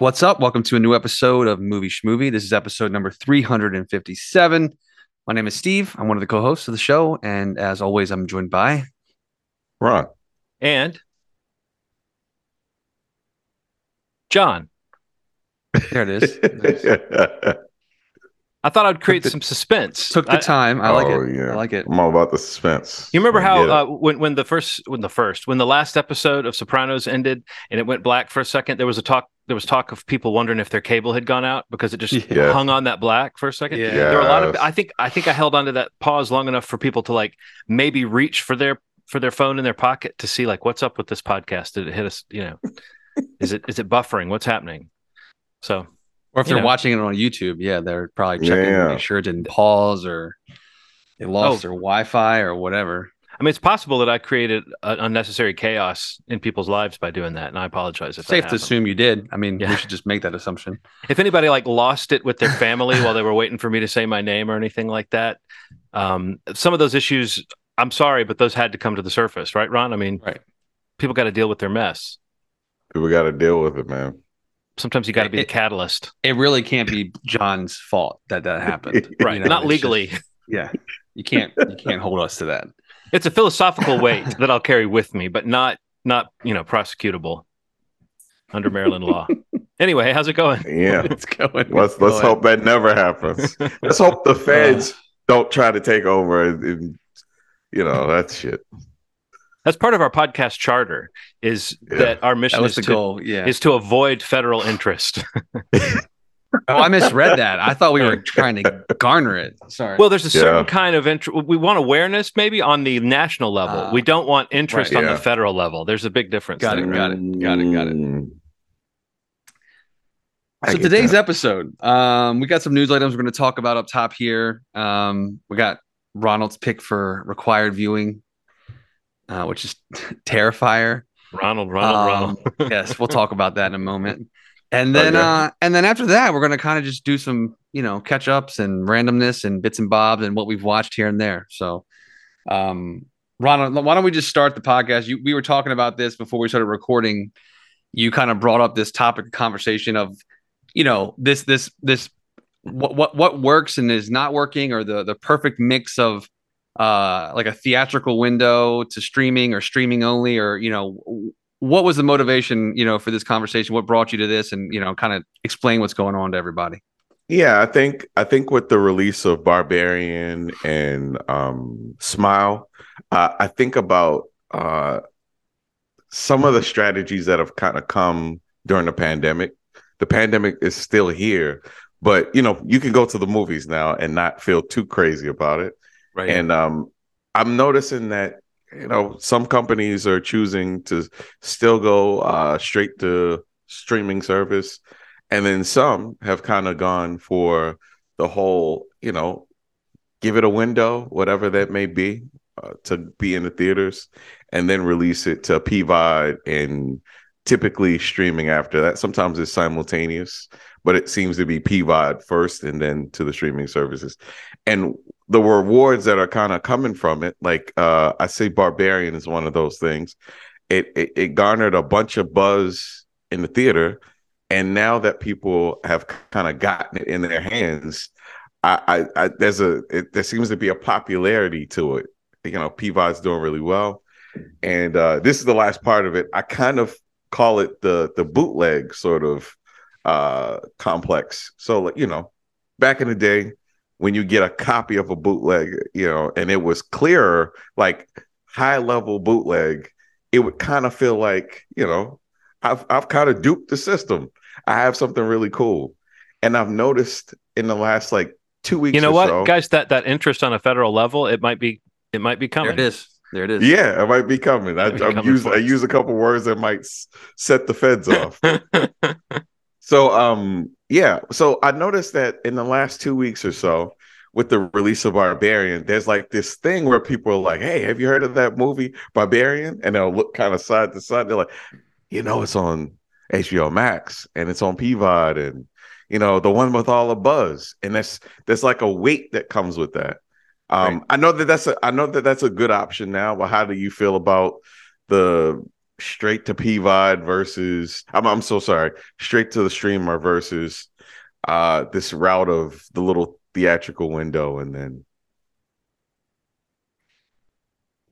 What's up? Welcome to a new episode of Movie Schmovie. This is episode number 357. My name is Steve. I'm one of the co hosts of the show. And as always, I'm joined by Ron. And John. There it is. Nice. I thought I'd create the- some suspense. Took the time. I like Oh, it. yeah. I like it. I'm all about the suspense. You remember how uh, when when the first when the first when the last episode of Sopranos ended and it went black for a second, there was a talk there was talk of people wondering if their cable had gone out because it just Yeah. hung on that black for a second. Yeah. There were a lot of I think I think I held onto that pause long enough for people to like maybe reach for their for their phone in their pocket to see like what's up with this podcast. Did it hit us? You know, is it is it buffering? What's happening? So Or if they're know. watching it on YouTube, yeah, they're probably checking to Yeah. make sure it didn't pause or they lost Oh. their Wi Fi or whatever. I mean, it's possible that I created unnecessary chaos in people's lives by doing that, and I apologize if that Safe to assume you did. I mean, Yeah. we should just make that assumption. If anybody like lost it with their family while they were waiting for me to say my name or anything like that, um, some of those issues, I'm sorry, but those had to come to the surface, right, Ron? I mean, Right. people got to deal with their mess. People got to deal with it, man. Sometimes you got to be the catalyst, It really can't be John's fault that that happened. right? You know, Not legally. just- yeah. You can't you can't hold us to that. It's a philosophical weight that I'll carry with me, but not not you know prosecutable under Maryland law. Anyway, how's it going? Yeah. It's going. let's Go let's ahead. hope that never happens. Let's hope the uh, feds don't try to take over and, and you know that shit. That's part of our podcast charter. Is Yeah. that our mission That was is the to, goal. Yeah. is to avoid federal interest. Oh, I misread that. I thought we were trying to garner it. Sorry. Well, there's a certain Yeah. kind of interest. We want awareness maybe on the national level. Ah. we don't want interest Right. on Yeah. the federal level. There's a big difference. Got there. it, got it, got it, got it. Mm. I so today's that. episode, um, we got some news items we're going to talk about up top here. Um, we got Ronald's pick for required viewing, uh, which is Terrifier. Ronald, Ronald, Um, Ronald. yes, we'll talk about that in a moment. And then, Okay. uh, and then after that, we're going to kind of just do some, you know, catch ups and randomness and bits and bobs and what we've watched here and there. So, um, Ronald, why don't we just start the podcast? You, we were talking about this before we started recording. You kind of brought up this topic of conversation of, you know, this, this, this, what, what, what works and is not working, or the the perfect mix of, uh, like a theatrical window to streaming or streaming only, or you know, what was the motivation, you know, for this conversation? What brought you to this, and you know, kind of explain what's going on to everybody. Yeah, I think I think with the release of Barbarian and um, Smile, uh, I think about uh, some of the strategies that have kind of come during the pandemic. The pandemic is still here, but you know you can go to the movies now and not feel too crazy about it. Right. And um, I'm noticing that you know some companies are choosing to still go uh, straight to streaming service, and then some have kind of gone for the whole you know give it a window, whatever that may be, uh, to be in the theaters, and then release it to PVOD and typically streaming after that. Sometimes it's simultaneous, but it seems to be PVOD first and then to the streaming services. And the rewards that are kind of coming from it, like uh, I say, Barbarian is one of those things. It, it it garnered a bunch of buzz in the theater, and now that people have kind of gotten it in their hands, I, I, I there's a it, there seems to be a popularity to it. You know, PVOD's doing really well, and uh, this is the last part of it. I kind of call it the the bootleg sort of uh complex. So like, you know, back in the day when you get a copy of a bootleg, you know, and it was clearer, like high level bootleg, it would kind of feel like, you know, I've I've kind of duped the system. I have something really cool. And I've noticed in the last like two weeks. You know or what, so- guys? That that interest on a federal level, it might be it might be there coming. it is. There it is. Yeah, it might be coming. I, Might be I coming use I use a couple words that might s- set the feds off. So um yeah, so I noticed that in the last 2 weeks or so with the release of Barbarian, there's like this thing where people are like, "Hey, have you heard of that movie Barbarian?" And they'll look kind of side to side. They're like, "You know, it's on HBO Max and it's on PVOD and you know, the one with all the buzz." And that's there's like a weight that comes with that. Um Right. I know that that's a I know that that's a good option now, but how do you feel about the straight to PVOD versus I'm I'm so sorry, straight to the streamer versus uh this route of the little theatrical window and then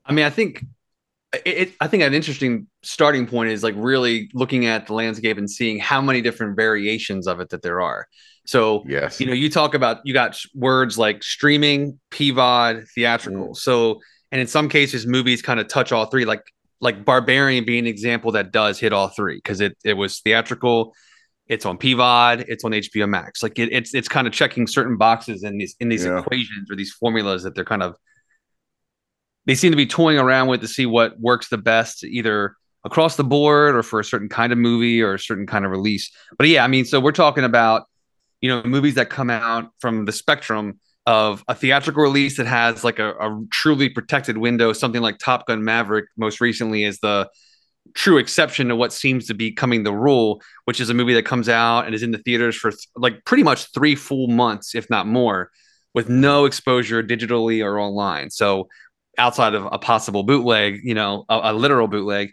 I mean, I think it, it, I think an interesting starting point is like really looking at the landscape and seeing how many different variations of it that there are. So, yes, you know, you talk about you got words like streaming, PVOD, theatrical. Mm. So, and in some cases, movies kind of touch all three. Like like Barbarian being an example that does hit all three because it it was theatrical, it's on PVOD, it's on HBO Max. Like it, it's it's kind of checking certain boxes in these in these yeah. equations or these formulas that they're kind of they seem to be toying around with to see what works the best, either across the board or for a certain kind of movie or a certain kind of release. But yeah, I mean, so we're talking about you know movies that come out from the spectrum of a theatrical release that has like a, a truly protected window, something like Top Gun Maverick most recently is the true exception to what seems to be coming the rule, which is a movie that comes out and is in the theaters for th- like pretty much three full months, if not more, with no exposure digitally or online. So outside of a possible bootleg, you know, a, a, literal bootleg,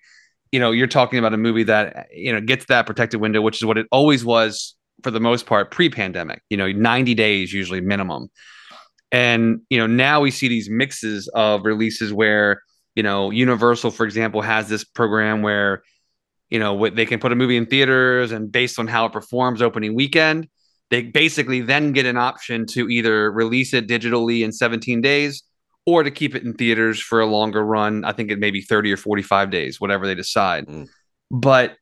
you know, you're talking about a movie that you know gets that protected window, which is what it always was for the most part pre-pandemic. You know, 90 days usually minimum. And you know, now we see these mixes of releases where you know, Universal, for example, has this program where you know they can put a movie in theaters, and based on how it performs opening weekend, they basically then get an option to either release it digitally in 17 days or to keep it in theaters for a longer run. I think it may be 30 or 45 days, whatever they decide. Mm. But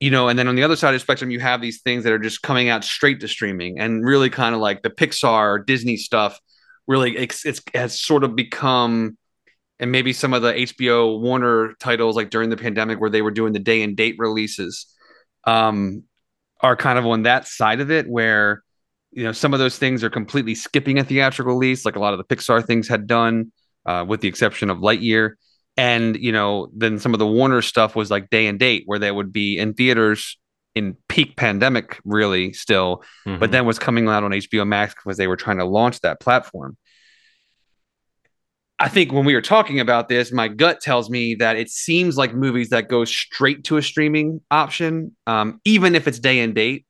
you know, and then on the other side of the spectrum, you have these things that are just coming out straight to streaming and really kind of like the Pixar, Disney stuff. Really, it's, it's has sort of become, and maybe some of the HBO Warner titles, like during the pandemic, where they were doing the day and date releases, um, are kind of on that side of it, where you know some of those things are completely skipping a theatrical release like a lot of the pixar things had done uh, with the exception of lightyear and you know then some of the warner stuff was like day and date where they would be in theaters in peak pandemic really still mm-hmm. but then was coming out on hbo max because they were trying to launch that platform I think when we were talking about this, my gut tells me that it seems like movies that go straight to a streaming option, um, even if it's day and date,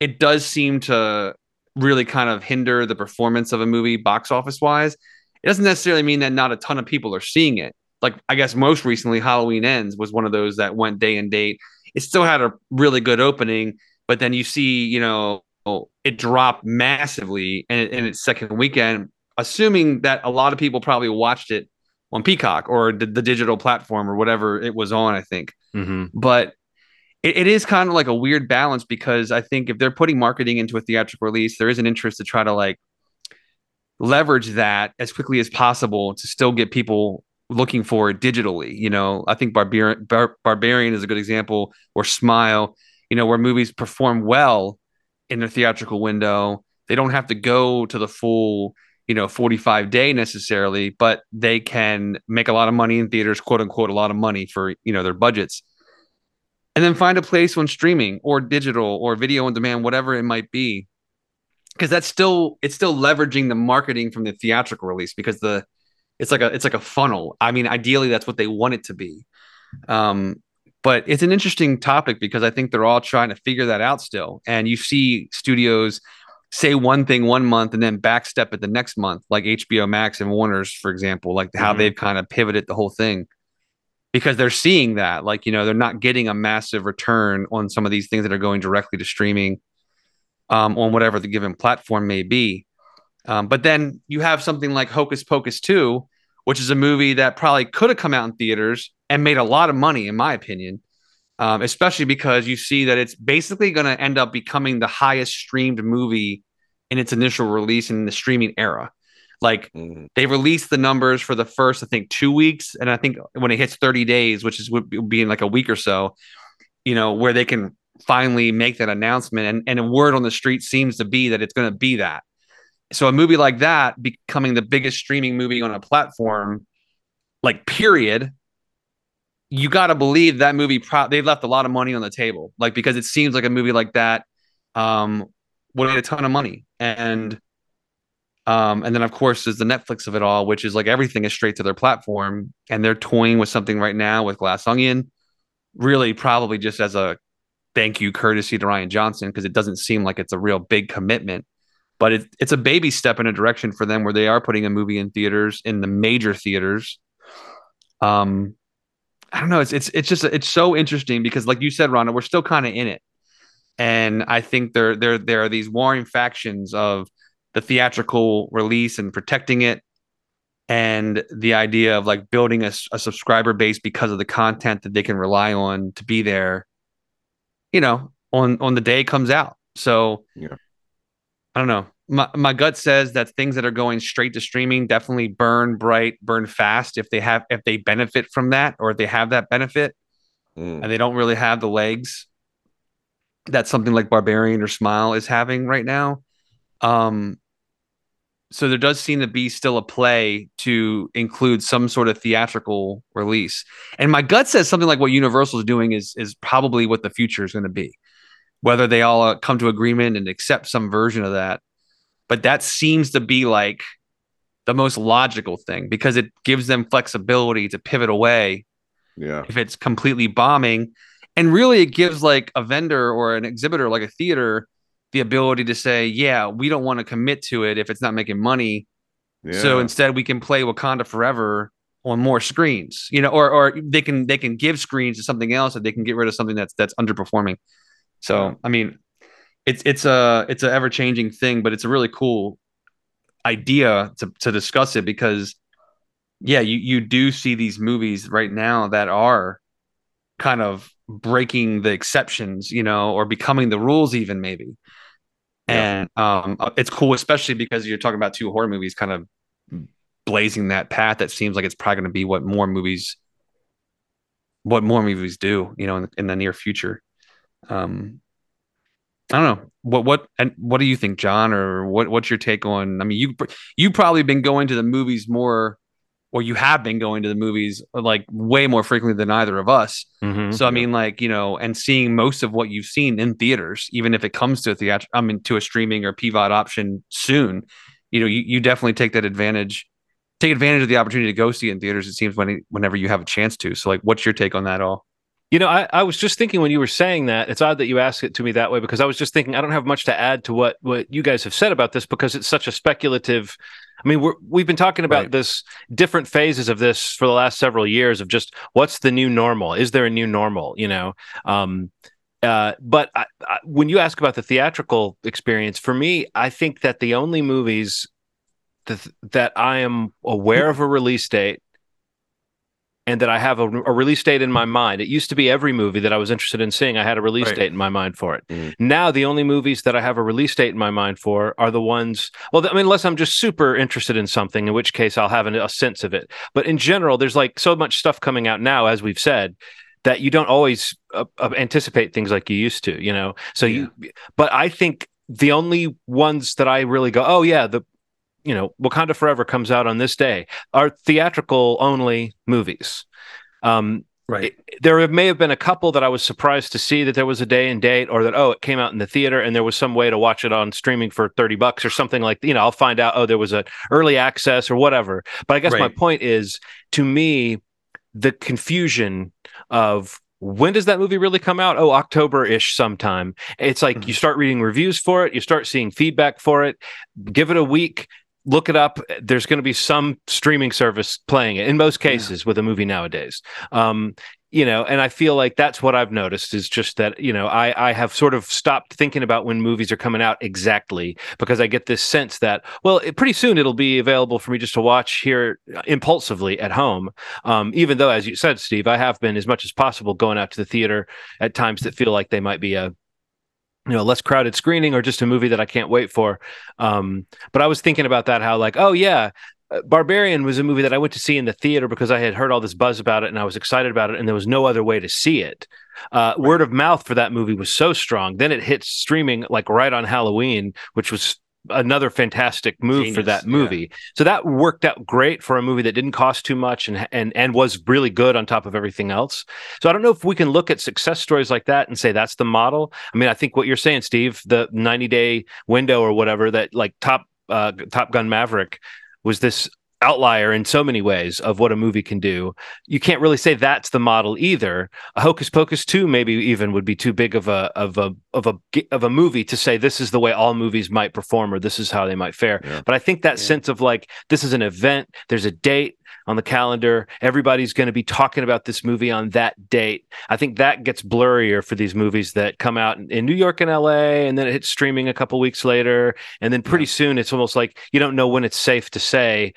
it does seem to really kind of hinder the performance of a movie box office wise. It doesn't necessarily mean that not a ton of people are seeing it. Like I guess most recently, Halloween Ends was one of those that went day and date. It still had a really good opening, but then you see, you know, it dropped massively in, in its second weekend, assuming that a lot of people probably watched it on Peacock or the, the digital platform or whatever it was on. I think, mm-hmm. but it, it is kind of like a weird balance because I think if they're putting marketing into a theatrical release, there is an interest to try to like leverage that as quickly as possible to still get people looking for digitally. You know, I think Barbarian, Bar- Barbarian is a good example, or Smile, you know, where movies perform well in their theatrical window. They don't have to go to the full, you know, 45 day necessarily, but they can make a lot of money in theaters, quote unquote, a lot of money for, you know, their budgets and then find a place on streaming or digital or video on demand, whatever it might be. Because that's still it's still leveraging the marketing from the theatrical release because the it's like a it's like a funnel. I mean, ideally that's what they want it to be. Um, but it's an interesting topic because I think they're all trying to figure that out still. And you see studios say one thing one month and then backstep it the next month, like HBO Max and Warner's, for example, like how mm-hmm. they've kind of pivoted the whole thing because they're seeing that like you know they're not getting a massive return on some of these things that are going directly to streaming um, on whatever the given platform may be um, but then you have something like hocus pocus 2 which is a movie that probably could have come out in theaters and made a lot of money in my opinion um, especially because you see that it's basically going to end up becoming the highest streamed movie in its initial release in the streaming era like mm-hmm. they released the numbers for the first, I think, two weeks, and I think when it hits 30 days, which is would be in like a week or so, you know, where they can finally make that announcement. And and a word on the street seems to be that it's going to be that. So a movie like that becoming the biggest streaming movie on a platform, like period, you got to believe that movie. Pro- they left a lot of money on the table, like because it seems like a movie like that um, would get a ton of money and Um, and then of course there's the Netflix of it all, which is like everything is straight to their platform, and they're toying with something right now with Glass Onion, really probably just as a thank you courtesy to Rian Johnson because it doesn't seem like it's a real big commitment, but it, it's a baby step in a direction for them where they are putting a movie in theaters in the major theaters. Um, I don't know. It's it's it's just it's so interesting because, like you said, Rhonda, we're still kind of in it, and I think there there there are these warring factions of the theatrical release and protecting it, and the idea of like building a, a subscriber base because of the content that they can rely on to be there. You know, on on the day it comes out. So Yeah. I don't know. My my gut says that things that are going straight to streaming definitely burn bright, burn fast if they have if they benefit from that or if they have that benefit Mm. and they don't really have the legs that something like Barbarian or Smile is having right now. Um so there does seem to be still a play to include some sort of theatrical release. And my gut says something like what Universal is doing is is probably what the future is going to be. Whether they all uh, come to agreement and accept some version of that, but that seems to be like the most logical thing because it gives them flexibility to pivot away Yeah. if it's completely bombing. And really, it gives like a vendor or an exhibitor, like a theater, the ability to say, yeah, we don't want to commit to it if it's not making money. Yeah. So instead, we can play Wakanda Forever on more screens, you know, or or they can they can give screens to something else, and they can get rid of something that's that's underperforming. So I mean, it's it's a it's a ever changing thing, but it's a really cool idea to to discuss it because yeah, you you do see these movies right now that are kind of breaking the exceptions, you know, or becoming the rules even maybe. Yeah. And um it's cool especially because you're talking about two horror movies kind of blazing that path that seems like it's probably going to be what more movies what more movies do, you know, in, in the near future. Um I don't know what what and what do you think, John, or what what's your take on? I mean, you you probably been going to the movies more, or you have been going to the movies like way more frequently than either of us. Mhm. So I mean, like you know, and seeing most of what you've seen in theaters, even if it comes to a theater, I mean, to a streaming or PVOD option soon, you know, you, you definitely take that advantage, take advantage of the opportunity to go see in theaters. It seems when whenever you have a chance to. So like, what's your take on that all? You know, I, I was just thinking when you were saying that, it's odd that you ask it to me that way because I was just thinking I don't have much to add to what what you guys have said about this because it's such a speculative. I mean, we're, we've been talking about Right. this different phases of this for the last several years of just what's the new normal? Is there a new normal? You know, um, uh, but I, I, when you ask about the theatrical experience, for me, I think that the only movies that that I am aware of a release date and that I have a, a release date in my mind. It used to be every movie that I was interested in seeing, I had a release Right. date in my mind for it. Mhm. Now, the only movies that I have a release date in my mind for are the ones, well, I mean, unless I'm just super interested in something, in which case I'll have an, a sense of it. But in general, there's like so much stuff coming out now, as we've said, that you don't always uh, uh, anticipate things like you used to, you know? So you, but I think the only ones that I really go, oh, yeah, the, you know, Wakanda Forever comes out on this day are theatrical only movies. Um, Right. there may have been a couple that I was surprised to see that there was a day and date, or that oh, it came out in the theater and there was some way to watch it on streaming for thirty bucks or something like. You know, I'll find out. Oh, there was an early access or whatever. But I guess my point is, to me, the confusion of when does that movie really come out? Oh, October ish sometime. It's like you start reading reviews for it, you start seeing feedback for it. Give it a week. Look it up. There's going to be some streaming service playing it in most cases with a movie nowadays. Um, you know, and I feel like that's what I've noticed is just that, you know, I, I have sort of stopped thinking about when movies are coming out exactly because I get this sense that, well, it, pretty soon it'll be available for me just to watch here impulsively at home. Um, even though, as you said, Steve, I have been as much as possible going out to the theater at times that feel like they might be a, you know, less crowded screening or just a movie that I can't wait for. Um, but I was thinking about that, how like, oh yeah, uh, Barbarian was a movie that I went to see in the theater because I had heard all this buzz about it and I was excited about it, and there was no other way to see it. Uh, word of mouth for that movie was so strong. Then it hit streaming like right on Halloween, which was another fantastic move for Genius, that yeah. movie. So that worked out great for a movie that didn't cost too much and and and was really good on top of everything else. So I don't know if we can look at success stories like that and say that's the model. I mean, I think what you're saying, Steve, the 90 day window or whatever that like top uh, Top Gun Maverick was this outlier in so many ways of what a movie can do. You can't really say that's the model either. A Hocus Pocus 2 maybe even would be too big of a of a of a of a movie to say this is the way all movies might perform or this is how they might fare. Yeah. But I think that Yeah. sense of like this is an event, there's a date on the calendar, everybody's going to be talking about this movie on that date. I think that gets blurrier for these movies that come out in, in New York and LA and then it hits streaming a couple weeks later and then pretty soon it's almost like you don't know when it's safe to say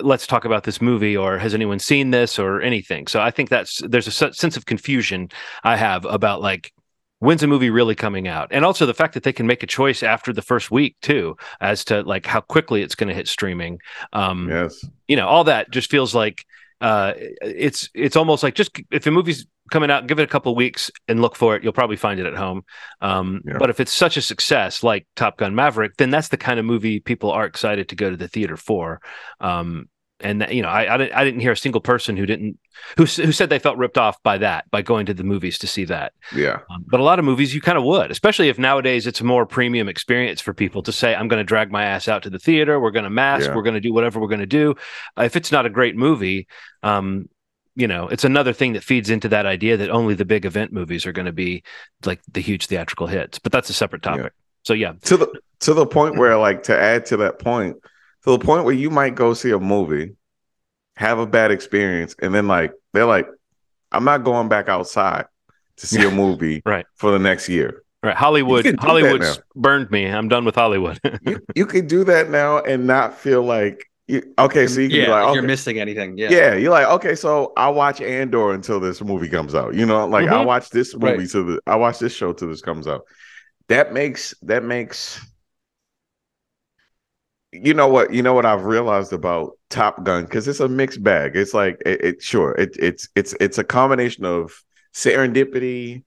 let's talk about this movie or has anyone seen this or anything? So i think that's there's a sense of confusion i have about like when's a movie really coming out? And also the fact that they can make a choice after the first week too as to like how quickly it's going to hit streaming. Um Yes. you know all that just feels like uh it's it's almost like just if a movie's coming out give it a couple of weeks and look for it you'll probably find it at home um Yeah. but if it's such a success like top gun maverick then that's the kind of movie people are excited to go to the theater for um and that, you know I, I didn't i didn't hear a single person who didn't who, who said they felt ripped off by that by going to the movies to see that Yeah. um, but a lot of movies you kind of would, especially if nowadays it's a more premium experience for people to say, I'm going to drag my ass out to the theater. We're going to mask. Yeah. We're going to do whatever we're going to do. Uh, if it's not a great movie, um, you know, it's another thing that feeds into that idea that only the big event movies are going to be like the huge theatrical hits. But that's a separate Yeah. topic. So yeah, to the to the point where like to add to that point to the point where you might go see a movie have a bad experience and then like they're like i'm not going back outside to see a movie Right. for the next year right. Hollywood, can do that Hollywood's burned me. I'm done with Hollywood. you, you can do that now and not feel like you, okay so you can yeah, be like, okay. you're missing anything. Yeah. yeah. you're like okay so i'll watch andor until this movie comes out you know like Mhm. i'll watch this movie Right. till the i watch this show till this comes out that makes that makes you know what you know what i've realized about top gun? Because it's a mixed bag. It's like it, it sure it, it's it's it's a combination of serendipity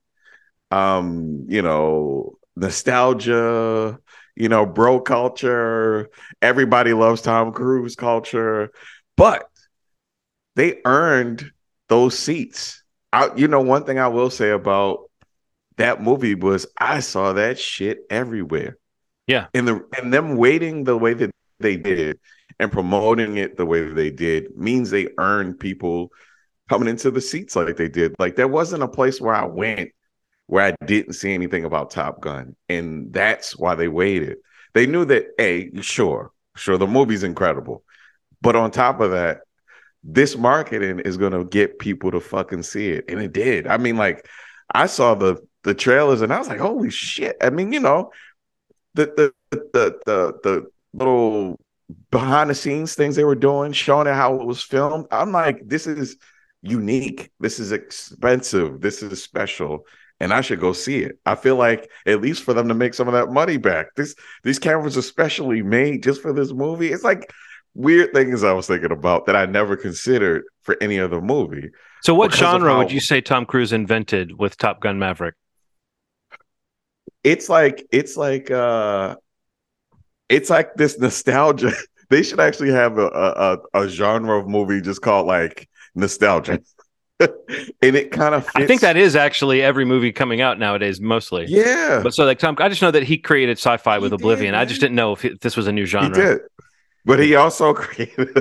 um you know nostalgia you know bro culture everybody loves tom cruise culture but they earned those seats. I, you know one thing i will say about that movie was i saw that shit everywhere. Yeah. and the and them waiting the way that they did and promoting it the way they did means they earned people coming into the seats like they did. Like there wasn't a place where i went where i didn't see anything about top gun and that's why they waited. They knew that a sure sure the movie's incredible but on top of that this marketing is going to get people to fucking see it and it did. I mean like i saw the the trailers and i was like holy shit. I mean you know the the the the, the little behind the scenes things they were doing showing it how it was filmed. I'm like this is unique. This is expensive. This is special. And i should go see it. I feel like at least for them to make some of that money back. This these cameras are specially made just for this movie. It's like weird things i was thinking about that i never considered for any other movie. So what genre how- would you say Tom Cruise invented with Top Gun Maverick? it's like it's like uh it's like this nostalgia they should actually have a a, a genre of movie just called like nostalgia and it kind of I think that is actually every movie coming out nowadays, mostly. yeah But so like Tom, I just know that he created sci-fi with He did, Oblivion. I just didn't know if it, this was a new he genre. did but he also created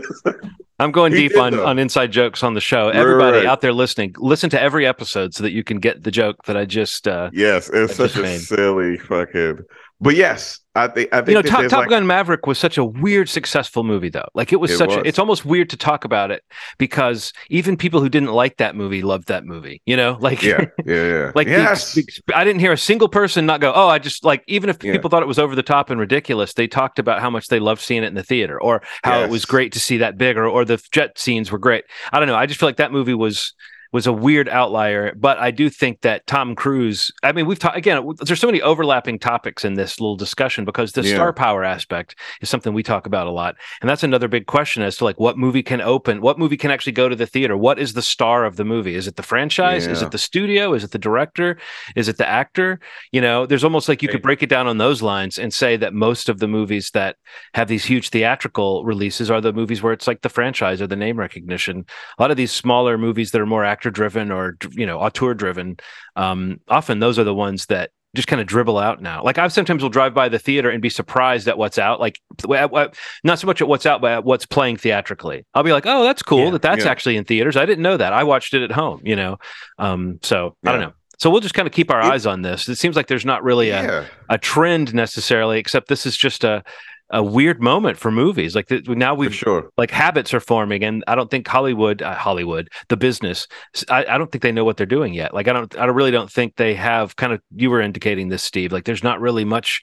I'm going He deep on, though. on inside jokes on the show. Right, Everybody right. out there listening, listen to every episode so that you can get the joke that I just. Uh, yes it's I such a made. silly fucking but yes i think i think you know, Top, Top like- Gun Maverick was such a weird, successful movie, though. Like it was It such. A, it's almost weird to talk about it because even people who didn't like that movie loved that movie. You know, like yeah yeah yeah Like the yes I didn't hear a single person not go, "Oh, I just like." Even if Yeah. people thought it was over the top and ridiculous, they talked about how much they loved seeing it in the theater, or how it was great to see that big, or or the jet scenes were great. I don't know. I just feel like that movie was was a weird outlier, but I do think that Tom Cruise. I mean, we've talked again. There's so many overlapping topics in this little discussion because the Yeah. star power aspect is something we talk about a lot, and that's another big question as to like what movie can open, what movie can actually go to the theater. What is the star of the movie? Is it the franchise? Is it the studio? Is it the director? Is it the actor? You know, there's almost like you could break it down on those lines and say that most of the movies that have these huge theatrical releases are the movies where it's like the franchise or the name recognition. A lot of these smaller movies that are more actor driven or you know auteur driven, um, often those are the ones that just kind of dribble out now. Like I sometimes will drive by the theater and be surprised at what's out. Like not so much at what's out, but at what's playing theatrically. I'll be like, oh, that's cool yeah, that that's yeah. actually in theaters. I didn't know that. I watched it at home. You know, um, so yeah. I don't know. So we'll just kind of keep our it, eyes on this. It seems like there's not really a, a trend necessarily, except this is just a a weird moment for movies. Like the, now we've sure. like habits are forming, and I don't think Hollywood, uh, Hollywood, the business, I, I, don't think they know what they're doing yet. Like I don't, I really don't think they have. Kind of, you were indicating this, Steve. Like there's not really much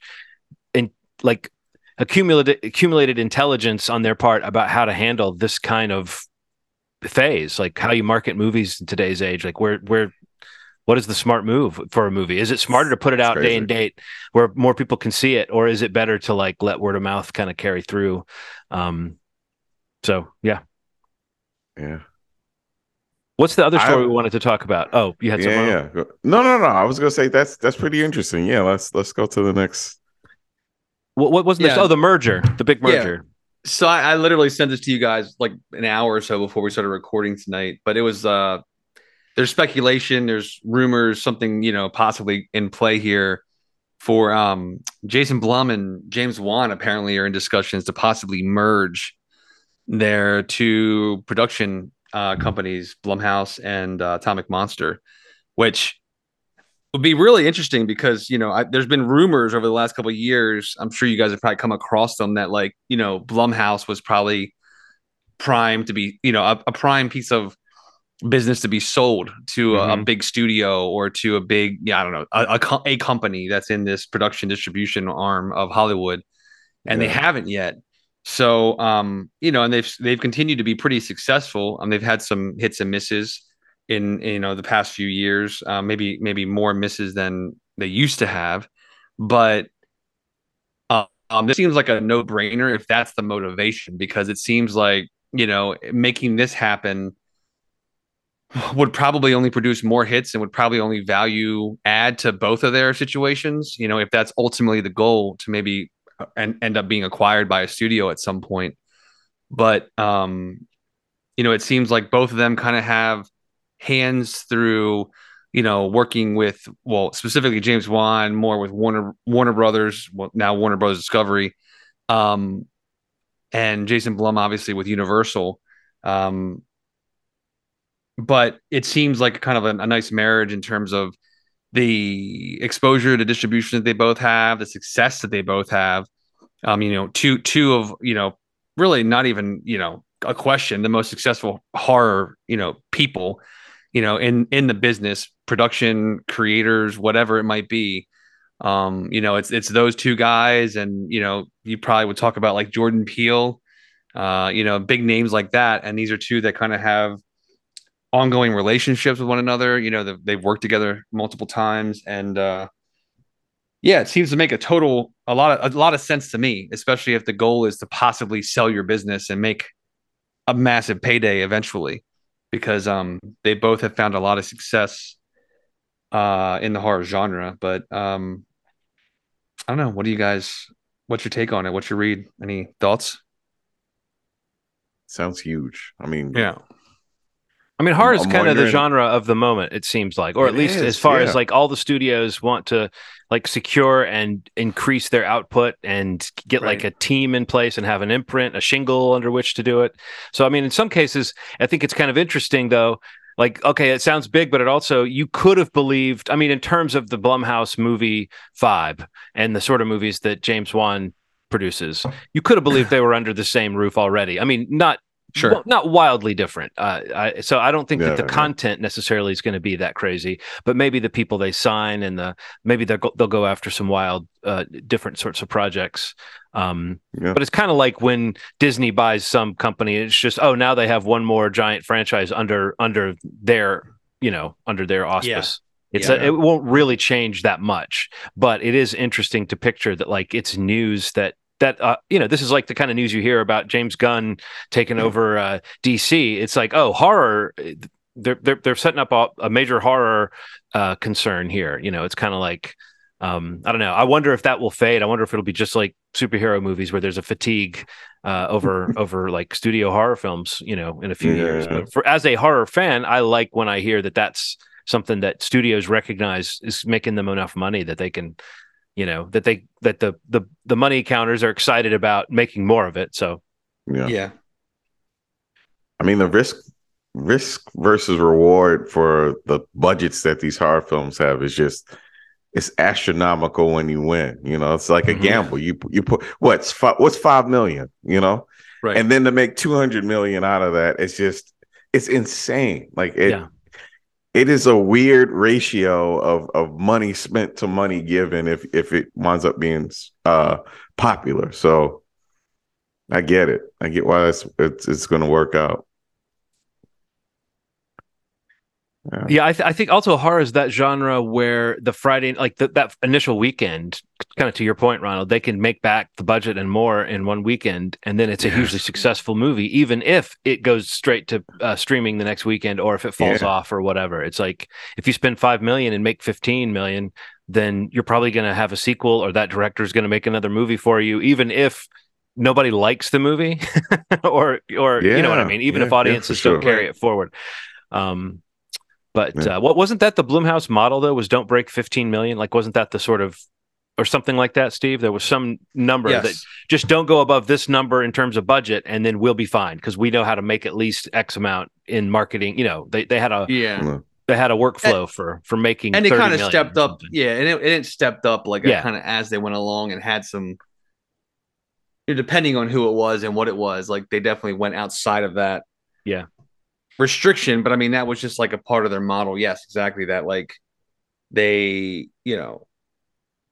in like accumulated accumulated intelligence on their part about how to handle this kind of phase, like how you market movies in today's age. Like where where what is the smart move for a movie? Is it smarter to put it out day and date where more people can see it, or is it better to like let word of mouth kind of carry through? Um, so yeah, yeah. What's the other story I, we wanted to talk about? Oh, you had some. Yeah, yeah. No, no, no. I was gonna say that's that's pretty interesting. Yeah, let's let's go to the next. What what was this? Yeah. Oh, the merger, the big merger. Yeah. So I, I literally sent this to you guys like an hour or so before we started recording tonight, but it was uh there's speculation, there's rumors, something you know possibly in play here for um, Jason Blum and James Wan. Apparently, are in discussions to possibly merge their two production uh, companies, Blumhouse and uh, Atomic Monster, which would be really interesting because you know I, there's been rumors over the last couple years. I'm sure you guys have probably come across them that like you know Blumhouse was probably prime to be you know a, a prime piece of business to be sold to mm-hmm. a, a, mm-hmm. big studio or to a big yeah i don't know a, a, a, company that's in this production distribution arm of hollywood and yeah. they haven't yet so um you know and they've they've continued to be pretty successful and they've had some hits and misses in, in you know the past few years uh, maybe maybe more misses than they used to have but uh, um this seems like a no-brainer if that's the motivation because it seems like you know making this happen would probably only produce more hits and would probably only value add to both of their situations. You know, if that's ultimately the goal to maybe uh, and end up being acquired by a studio at some point. But um, you know, it seems like both of them kind of have hands through, you know, working with well, specifically James Wan more with Warner Warner Brothers, well, now Warner Brothers Discovery, um, and Jason Blum obviously with Universal. Um, but it seems like kind of a, a nice marriage in terms of the exposure to distribution that they both have, the success that they both have. Um, you know, two two of you know really not even you know a question the most successful horror you know people you know in in the business production creators whatever it might be um you know it's it's those two guys and you know you probably would talk about like Jordan Peele uh you know big names like that and these are two that kind of have ongoing relationships with one another. You know, they've worked together multiple times, and uh, yeah, it seems to make a total a lot of a lot of sense to me, especially if the goal is to possibly sell your business and make a massive payday eventually, because um, they both have found a lot of success uh, in the horror genre. But um, I don't know. What do you guys? What's your take on it? What's your read? Any thoughts? Sounds huge. I mean, yeah. I mean, horror is kind of the genre of the moment. It seems like, or at least is, as far yeah. as like all the studios want to like secure and increase their output and get right. like a team in place and have an imprint, a shingle under which to do it. So, I mean, in some cases, I think it's kind of interesting though. Like, okay, it sounds big, but it also you could have believed. I mean, in terms of the Blumhouse movie vibe and the sort of movies that James Wan produces, you could have believed they were under the same roof already. I mean, not Sure. Well, not wildly different. Uh, I, so I don't think yeah, that the yeah. content necessarily is going to be that crazy, but maybe the people they sign and the maybe they'll go, they'll go after some wild, uh, different sorts of projects. Um, yeah. But it's kind of like when Disney buys some company. It's just oh now they have one more giant franchise under under their you know under their auspice. It's a, it won't really change that much, but it is interesting to picture that like it's news that that uh, you know this is like the kind of news you hear about James Gunn taking over uh, DC. It's like oh horror. They're they're they're setting up a, a major horror uh, concern here. You know, it's kind of like um, I don't know. I wonder if that will fade. I wonder if it'll be just like superhero movies where there's a fatigue uh, over over like studio horror films. You know, in a few yeah. years. But for as a horror fan, I like when I hear that that's something that studios recognize is making them enough money that they can you know that they that the the the money counters are excited about making more of it so Yeah. Yeah. I mean, the risk risk versus reward for the budgets that these horror films have is just it's astronomical when you win. You know, it's like a Mhm. gamble. You you put what's five, what's five million. You know, Right. and then to make two hundred million out of that, it's just it's insane. Like it. Yeah. It is a weird ratio of, of money spent to money given if if it winds up being uh popular. So I get it. I get why it's it's, it's going to work out. Yeah, I, th- I think also horror is that genre where the Friday, like the, that initial weekend, kind of to your point, Ronald, they can make back the budget and more in one weekend, and then it's a hugely successful movie, even if it goes straight to uh, streaming the next weekend or if it falls Yeah. off or whatever. It's like if you spend five million and make fifteen million, then you're probably going to have a sequel, or that director is going to make another movie for you, even if nobody likes the movie, or or you know what I mean, even yeah, if yeah, audiences don't sure. carry it forward. Um, but uh, what wasn't that the Blumhouse model though? Was don't break 15 million? Like, wasn't that the sort of or something like that, Steve? There was some number Yes. that just don't go above this number in terms of budget, and then we'll be fine because we know how to make at least X amount in marketing. You know, they, they had a yeah. they had a workflow for for making and it kind of stepped up yeah and it, and it stepped up like Yeah. kind of as they went along and had some you know, depending on who it was and what it was like they definitely went outside of that Yeah. restriction but i mean that was just like a part of their model yes exactly that like they you know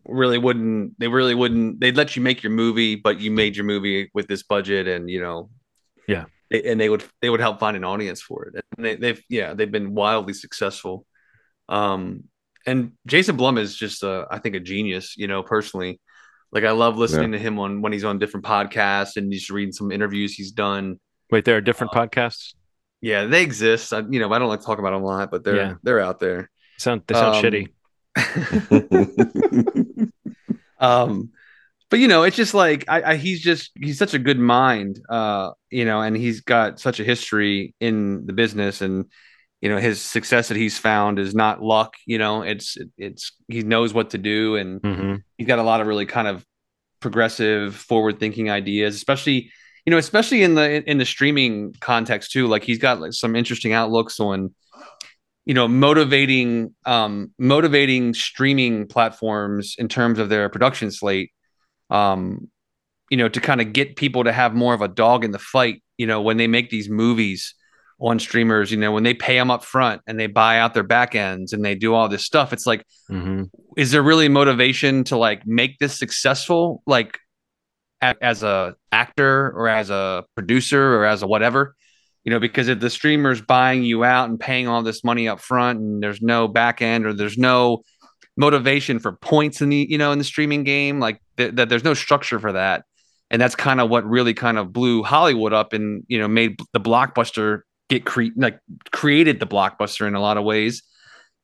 really wouldn't they really wouldn't they'd let you make your movie but you made your movie with this budget and you know Yeah. they- and they would they would help find an audience for it and they, they've yeah they've been wildly successful um and jason blum is just uh i think a genius you know personally like i love listening to him on when he's on different podcasts and just reading some interviews he's done Wait, there are different Uh, podcasts. yeah they exist I, you know i don't like to talk about them a lot but they're Yeah. they're out there Sound they sound um, shitty. um but you know it's just like I, I he's just he's such a good mind uh you know and he's got such a history in the business and you know his success that he's found is not luck you know it's it's he knows what to do and hmm he's got a lot of really kind of progressive forward thinking ideas especially you know especially in the in the streaming context too like he's got like some interesting outlooks on you know motivating um motivating streaming platforms in terms of their production slate um you know to kind of get people to have more of a dog in the fight you know when they make these movies on streamers you know when they pay them up front and they buy out their back ends and they do all this stuff it's like hmm is there really motivation to like make this successful? Like a- as a actor or as a producer or as a whatever you know because if the streamer's buying you out and paying all this money up front and there's no back end or there's no motivation for points in the you know in the streaming game like th- that there's no structure for that. And that's kind of what really kind of blew hollywood up and you know made the blockbuster get cre- like created the blockbuster in a lot of ways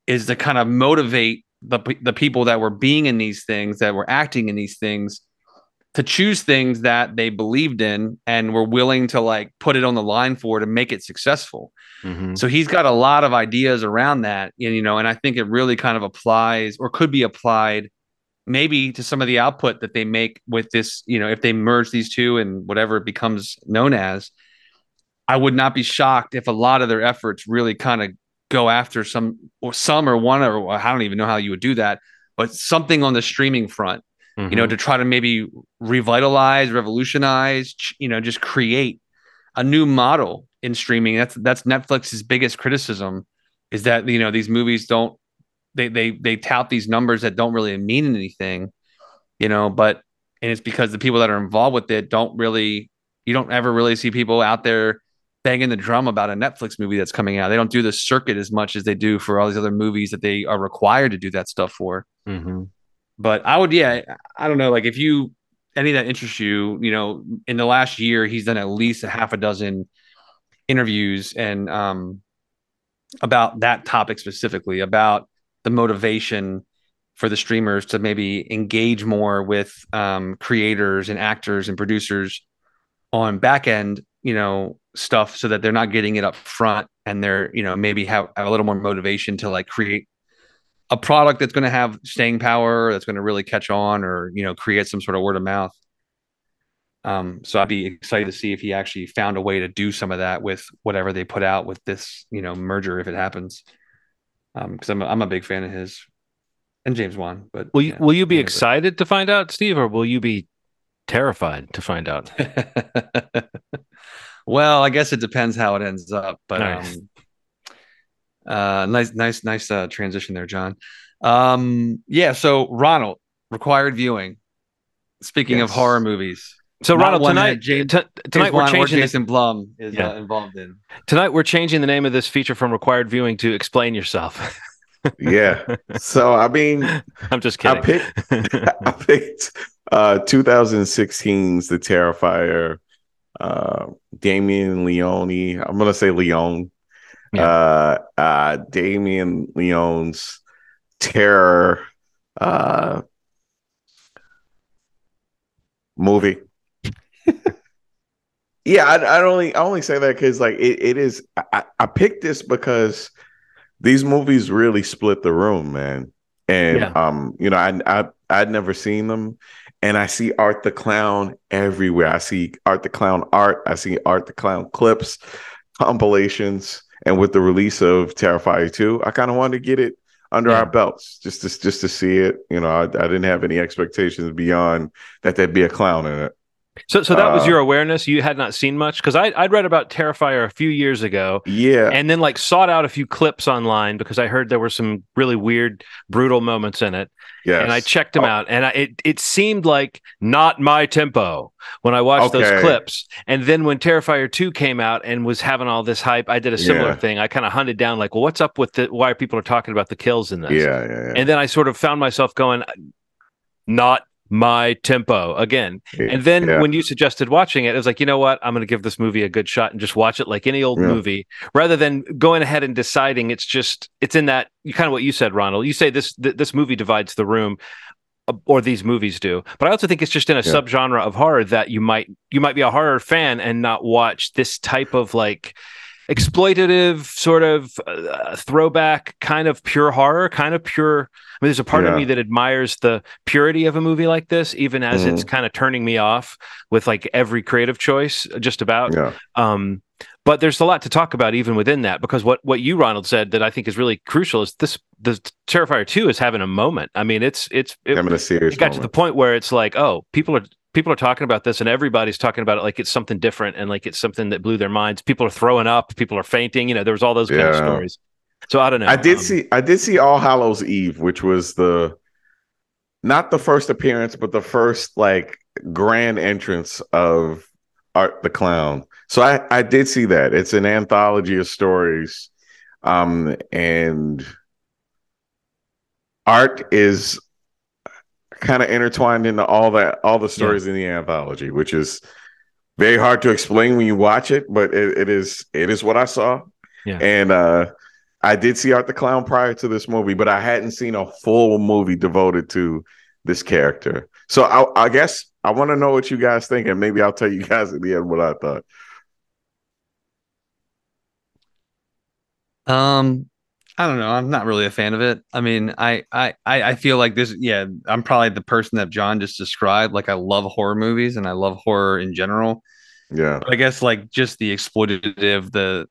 is to kind of motivate the the people that were being in these things that were acting in these things to choose things that they believed in and were willing to like put it on the line for to make it successful. Hmm so he's got a lot of ideas around that, and you know, and I think it really kind of applies or could be applied maybe to some of the output that they make with this, you know, if they merge these two and whatever it becomes known as. I would not be shocked if a lot of their efforts really kind of go after some or some or one or I don't even know how you would do that, but something on the streaming front you know, to try to maybe revitalize, revolutionize, you know, just create a new model in streaming. That's that's Netflix's biggest criticism is that you know these movies don't they they they tout these numbers that don't really mean anything, you know, but and it's because the people that are involved with it don't really you don't ever really see people out there banging the drum about a Netflix movie that's coming out. They don't do the circuit as much as they do for all these other movies that they are required to do that stuff for hmm but I would, yeah, I don't know. Like if you any that interests you, you know, in the last year, he's done at least a half a dozen interviews and um about that topic specifically, about the motivation for the streamers to maybe engage more with um, creators and actors and producers on back end, you know, stuff so that they're not getting it up front and they're you know maybe have, have a little more motivation to like create a product that's going to have staying power that's going to really catch on or you know create some sort of word of mouth um, so I'd be excited to see if he actually found a way to do some of that with whatever they put out with this, you know, merger if it happens. Um, because I'm a, I'm a big fan of his and James Wan. But will you yeah, will you be yeah, excited to find out, Steve, or will you be terrified to find out? well, I guess it depends how it ends up. But um, uh, nice, nice, nice uh, transition there, John. Um, yeah. So Ronald, required viewing. Speaking of horror movies, So Not Ronald, tonight James- t- tonight James we're Wan or changing the, Jason Blum is Yeah. uh, involved in. tonight we're changing the name of this feature from required viewing to explain yourself. Yeah. So I mean, I'm just kidding. I kidding. picked I picked uh 2016's The Terrifier, uh Damien Leone. I'm gonna say Leone. Yeah. Uh uh Damien Leone's terror uh movie. yeah, I, I only I only say that because like it, it is I, I picked this because these movies really split the room, man. And Yeah. um, you know, I I I'd never seen them, and I see Art the Clown everywhere. I see Art the Clown art. I see Art the Clown clips, compilations, and with the release of Terrifier two, I kind of wanted to get it under Yeah. our hmm. belts just to just to see it. You know, I, I didn't have any expectations beyond that there'd be a clown in it. So, so that was Uh, your awareness. You had not seen much because I I'd read about Terrifier a few years ago, Yeah, and then like sought out a few clips online because I heard there were some really weird, brutal moments in it, yes. and I checked them Oh. out, and I, it it seemed like not my tempo when I watched Okay. those clips. And then when Terrifier two came out and was having all this hype, I did a similar Yeah. thing. I kind of hunted down like, well, what's up with the why are people are talking about the kills in this? Yeah, yeah, yeah. And then I sort of found myself going, not my tempo again. And then Yeah. when you suggested watching it, it was like, you know what? I'm going to give this movie a good shot and just watch it like any old Yeah. movie rather than going ahead and deciding it's just, it's in that kind of what you said, Ronald. You say this, th- this movie divides the room uh, or these movies do. But I also think it's just in a Yeah. subgenre of horror that you might, you might be a horror fan and not watch this type of like, exploitative sort of uh, throwback kind of pure horror kind of pure I mean, there's a part of me that admires the purity of a movie like this, even as Mm-hmm. it's kind of turning me off with like every creative choice, just about. yeah. Um, but there's a lot to talk about even within that, because what what you Ronald said that I think is really crucial is this: the Terrifier Two is having a moment. I mean, it's it's it, having a serious it got to the point where it's like, oh, people are people are talking about this, and everybody's talking about it like it's something different and like it's something that blew their minds. People are throwing up, people are fainting. You know, there was all those kind of stories. So I don't know. I did Um, see I did see All Hallows Eve, which was the not the first appearance, but the first like grand entrance of Art the Clown. So I I did see that. It's an anthology of stories. Um and art is kind of intertwined into all that all the stories in the anthology, which is very hard to explain when you watch it, but it, it is it is what I saw. Yeah. And uh I did see Art the Clown prior to this movie, but I hadn't seen a full movie devoted to this character. So I, I guess I want to know what you guys think, and maybe I'll tell you guys at the end what I thought. Um, I don't know. I'm not really a fan of it. I mean, I I I I feel like this. Yeah, I'm probably the person that John just described. Like, I love horror movies and I love horror in general. Yeah, But I guess like just the exploitative, the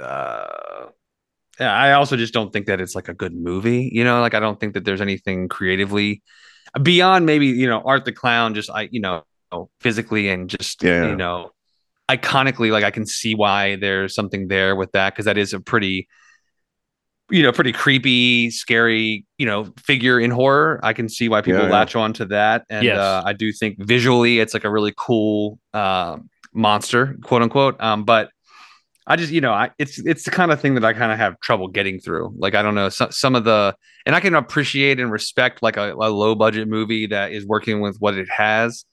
uh. I also just don't think that it's like a good movie. You know, like I don't think that there's anything creatively beyond maybe you know Art the Clown. Just I you know physically and just Yeah. you know iconically like i can see why there's something there with that because that is a pretty you know pretty creepy scary you know figure in horror i can see why people Yeah, yeah. latch on to that and Yes. uh, i do think visually it's like a really cool uh, monster quote unquote um, but i just you know I, it's it's the kind of thing that i kind of have trouble getting through like i don't know some, some of the and i can appreciate and respect like a, a low budget movie that is working with what it has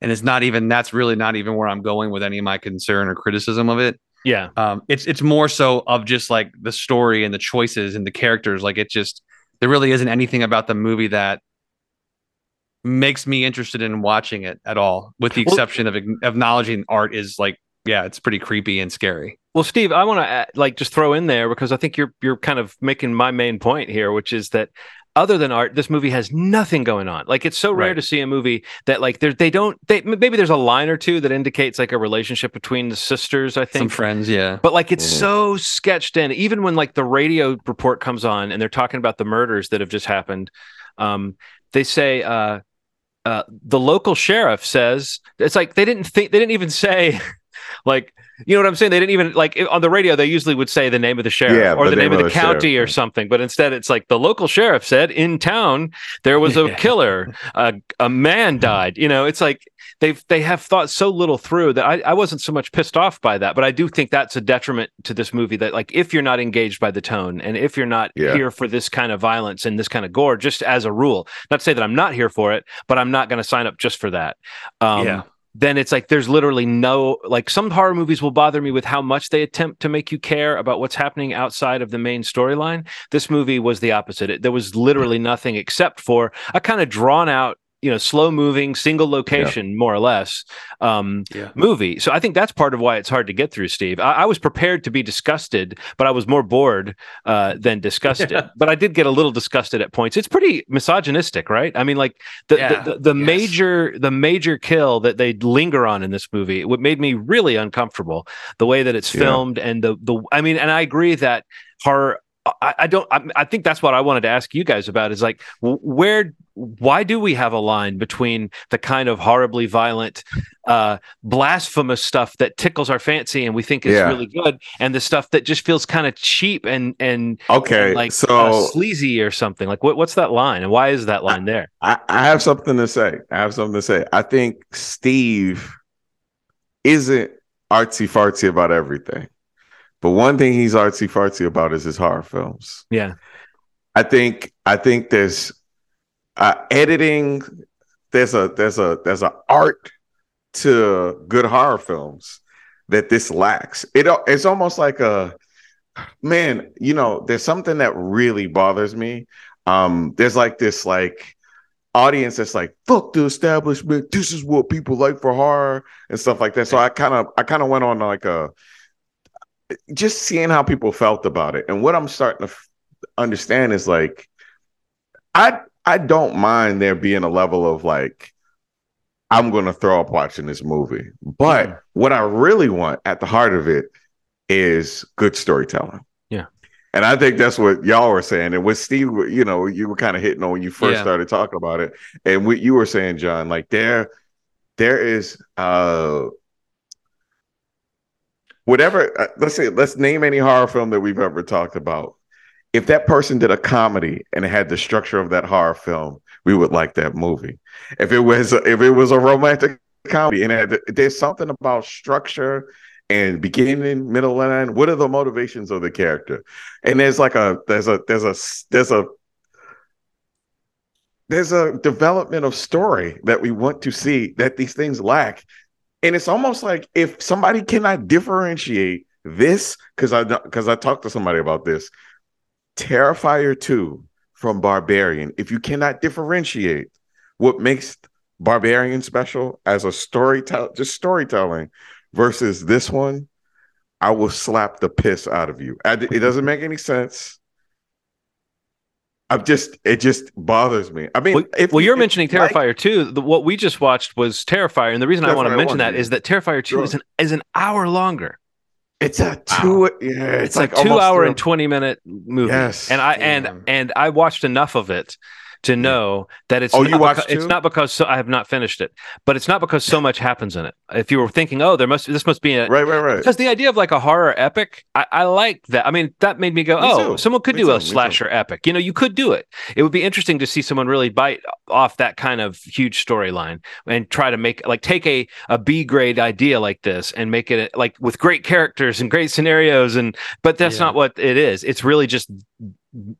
and it's not even that's really not even where I'm going with any of my concern or criticism of it. Yeah. Um, it's it's more so of just like the story and the choices and the characters. Like it just there really isn't anything about the movie that makes me interested in watching it at all, with the Well- exception of acknowledging art is like yeah, it's pretty creepy and scary. Well, Steve, I want to like just throw in there because I think you're you're kind of making my main point here, which is that other than art, this movie has nothing going on. Like it's so rare Right. to see a movie that like there they don't they maybe there's a line or two that indicates like a relationship between the sisters. I Some think. friends, yeah. But like it's Mhm. so sketched in. Even when like the radio report comes on and they're talking about the murders that have just happened, um, they say uh, uh, the local sheriff says it's like they didn't think they didn't even say like you know what I'm saying. They didn't even like on the radio. They usually would say the name of the sheriff Yeah, or the, name, of the, county sheriff, or something, but instead it's like the local sheriff said in town there was a Yeah. killer, a, a man died. You know, it's like they've they have thought so little through that I, I wasn't so much pissed off by that, but I do think that's a detriment to this movie. That like if you're not engaged by the tone and if you're not Yeah. here for this kind of violence and this kind of gore, just as a rule, not to say that I'm not here for it, but I'm not going to sign up just for that. Um, Yeah. Then it's like there's literally no like some horror movies will bother me with how much they attempt to make you care about what's happening outside of the main storyline. This movie was the opposite. It, there was literally nothing except for a kind of drawn out, you know, slow moving, single location, more or less, um, Yeah. movie. So I think that's part of why it's hard to get through, Steve. I, I was prepared to be disgusted, but I was more bored uh, than disgusted. Yeah. But I did get a little disgusted at points. It's pretty misogynistic, right? I mean, like the Yeah. the, the, the Yes. major the major kill that they linger on in this movie, what made me really uncomfortable, the way that it's Yeah. filmed and the the. I mean, and I agree that horror. I, I don't. I, I think that's what I wanted to ask you guys about. Is like where. Why do we have a line between the kind of horribly violent, uh, blasphemous stuff that tickles our fancy and we think is Yeah. really good, and the stuff that just feels kind of cheap and and, Okay, and like so uh, sleazy or something? Like what, what's that line, and why is that line there? I, I have something to say. I have something to say. I think Steve isn't artsy fartsy about everything, but one thing he's artsy fartsy about is his horror films. Yeah. I think I think there's uh, editing. There's a there's a there's a art to good horror films that this lacks. It it's almost like a man. You know, there's something that really bothers me. Um, there's like this like audience that's like fuck the establishment. This is what people like for horror and stuff like that. So I kind of I kind of went on like a just seeing how people felt about it and what I'm starting to f- understand is like I I don't mind there being a level of like I'm going to throw up watching this movie. But Mhm. what I really want at the heart of it is good storytelling. Yeah. And I think that's what y'all were saying. And what Steve, you know, you were kind of hitting on when you first Yeah. started talking about it. And what you were saying, John, like there, there is uh whatever uh, let's say let's name any horror film that we've ever talked about. If that person did a comedy and had the structure of that horror film we would like that movie. If it was if it was a romantic comedy and had, there's something about structure and beginning middle and end. What are the motivations of the character? And there's like a there's a there's a there's a there's a development of story that we want to see that these things lack and it's almost like if somebody cannot differentiate this because i because i talked to somebody about this terrifier 2 from barbarian if you cannot differentiate what makes barbarian special as a storytell just storytelling versus this one i will slap the piss out of you. It doesn't make any sense i'm just it just bothers me i mean Well, if well, you- you're if mentioning like- Terrifier 2. The, what we just watched was Terrifier, and the reason I want to mention 1, that yeah. is that Terrifier 2 Sure. is an is an hour longer. It's a two. Yeah, it's, It's, like, two hour three- and twenty minute movie. Yes. and I and and I watched enough of it to know that it's Oh, not you watched beca- it's not because so, I have not finished it, but it's not because so much happens in it. If you were thinking, oh, there must this must be a Right, right, right. because the idea of like a horror epic, I, I like that. I mean, that made me go, Me oh, too. someone could Me do too, a slasher epic. You know, you could do it. It would be interesting to see someone really bite off that kind of huge storyline and try to make like take a a B grade idea like this and make it like with great characters and great scenarios and but that's Yeah. not what it is. It's really just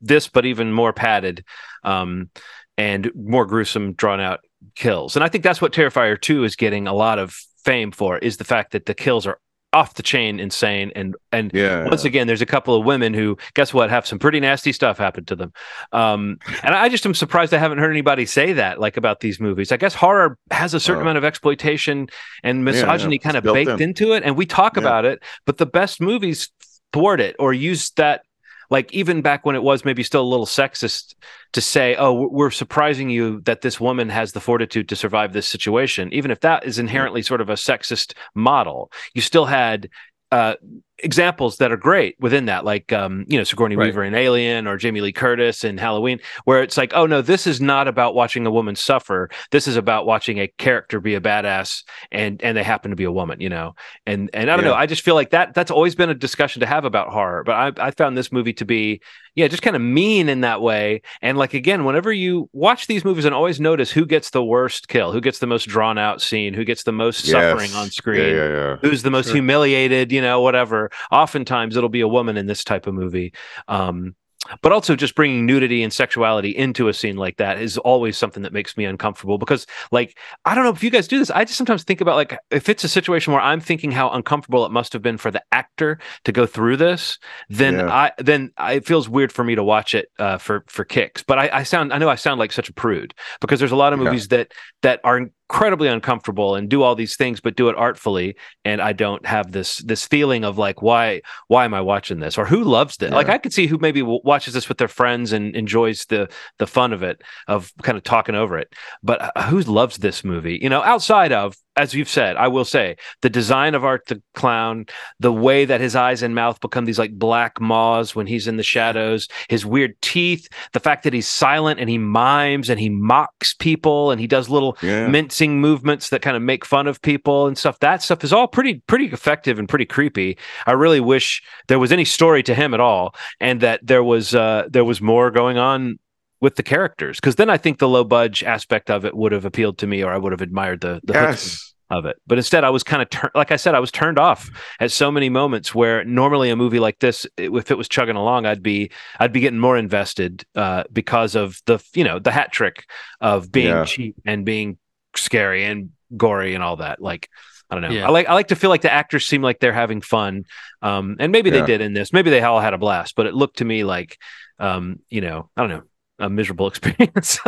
this, but even more padded. Um, and more gruesome, drawn out kills. And I think that's what Terrifier 2 is getting a lot of fame for is the fact that the kills are off the chain insane and and Yeah. once again there's a couple of women who guess what have some pretty nasty stuff happen to them um and i just am surprised i haven't heard anybody say that like about these movies i guess horror has a certain Oh. amount of exploitation and yeah. misogyny kind of baked in. into it and we talk Yeah. about it but the best movies thwart it or use that like even back when it was maybe still a little sexist to say oh we're- surprising you that this woman has the fortitude to survive this situation even if that is inherently sort of a sexist model you still had uh examples that are great within that like um you know Sigourney Right. Weaver in Alien or Jamie Lee Curtis in Halloween where it's like oh no this is not about watching a woman suffer this is about watching a character be a badass and and they happen to be a woman you know and and I don't Yeah. know I just feel like that that's always been a discussion to have about horror but I I found this movie to be yeah just kind of mean in that way and like again whenever you watch these movies and always notice who gets the worst kill who gets the most drawn out scene who gets the most suffering on screen yeah, yeah. who's the most Sure. humiliated, you know, whatever. Oftentimes it'll be a woman in this type of movie. Um, but also just bringing nudity and sexuality into a scene like that is always something that makes me uncomfortable because like i don't know if you guys do this i just sometimes think about like if it's a situation where i'm thinking how uncomfortable it must have been for the actor to go through this then Yeah. i then I, it feels weird for me to watch it uh, for for kicks but I, I sound i know i sound like such a prude because there's a lot of Yeah. movies that that are incredibly uncomfortable and do all these things but do it artfully. And i don't have this this feeling of like why why am i watching this? Or who loves this? Like i could see who maybe w- watches this with their friends and enjoys the the fun of it of kind of talking over it. But uh, who loves this movie? You know outside of as you've said i will say the design of art the clown the way that his eyes and mouth become these like black maws when he's in the shadows his weird teeth the fact that he's silent and he mimes and he mocks people and he does little Yeah. mincing movements that kind of make fun of people and stuff. That stuff is all pretty pretty effective and pretty creepy. I really wish there was any story to him at all, and that there was uh, there was more going on with the characters. Because then I think the low budge aspect of it would have appealed to me, or I would have admired the the yes. of it. But instead, I was kind of tur- like I said, I was turned off at so many moments where normally a movie like this, i- if it was chugging along, I'd be I'd be getting more invested uh, because of the you know the hat trick of being Yeah. cheap and being scary and gory and all that. Like I don't know. Yeah. I like I like to feel like the actors seem like they're having fun, um, and maybe they did in this. Maybe they all had a blast, but it looked to me like um, you know I don't know a miserable experience.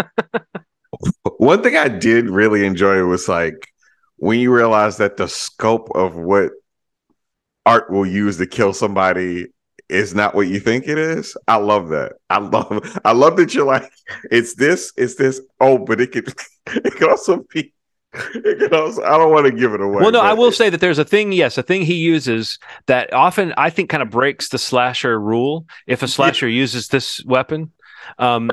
One thing I did really enjoy was like when you realize that the scope of what art will use to kill somebody is not what you think it is. I love that. I love I love that you're like, it's this, it's this. Oh, but it could it could also be it could also I don't want to give it away. Well, no, I will it- say that there's a thing, yes, a thing he uses that often I think kind of breaks the slasher rule if a slasher uses this weapon. Um,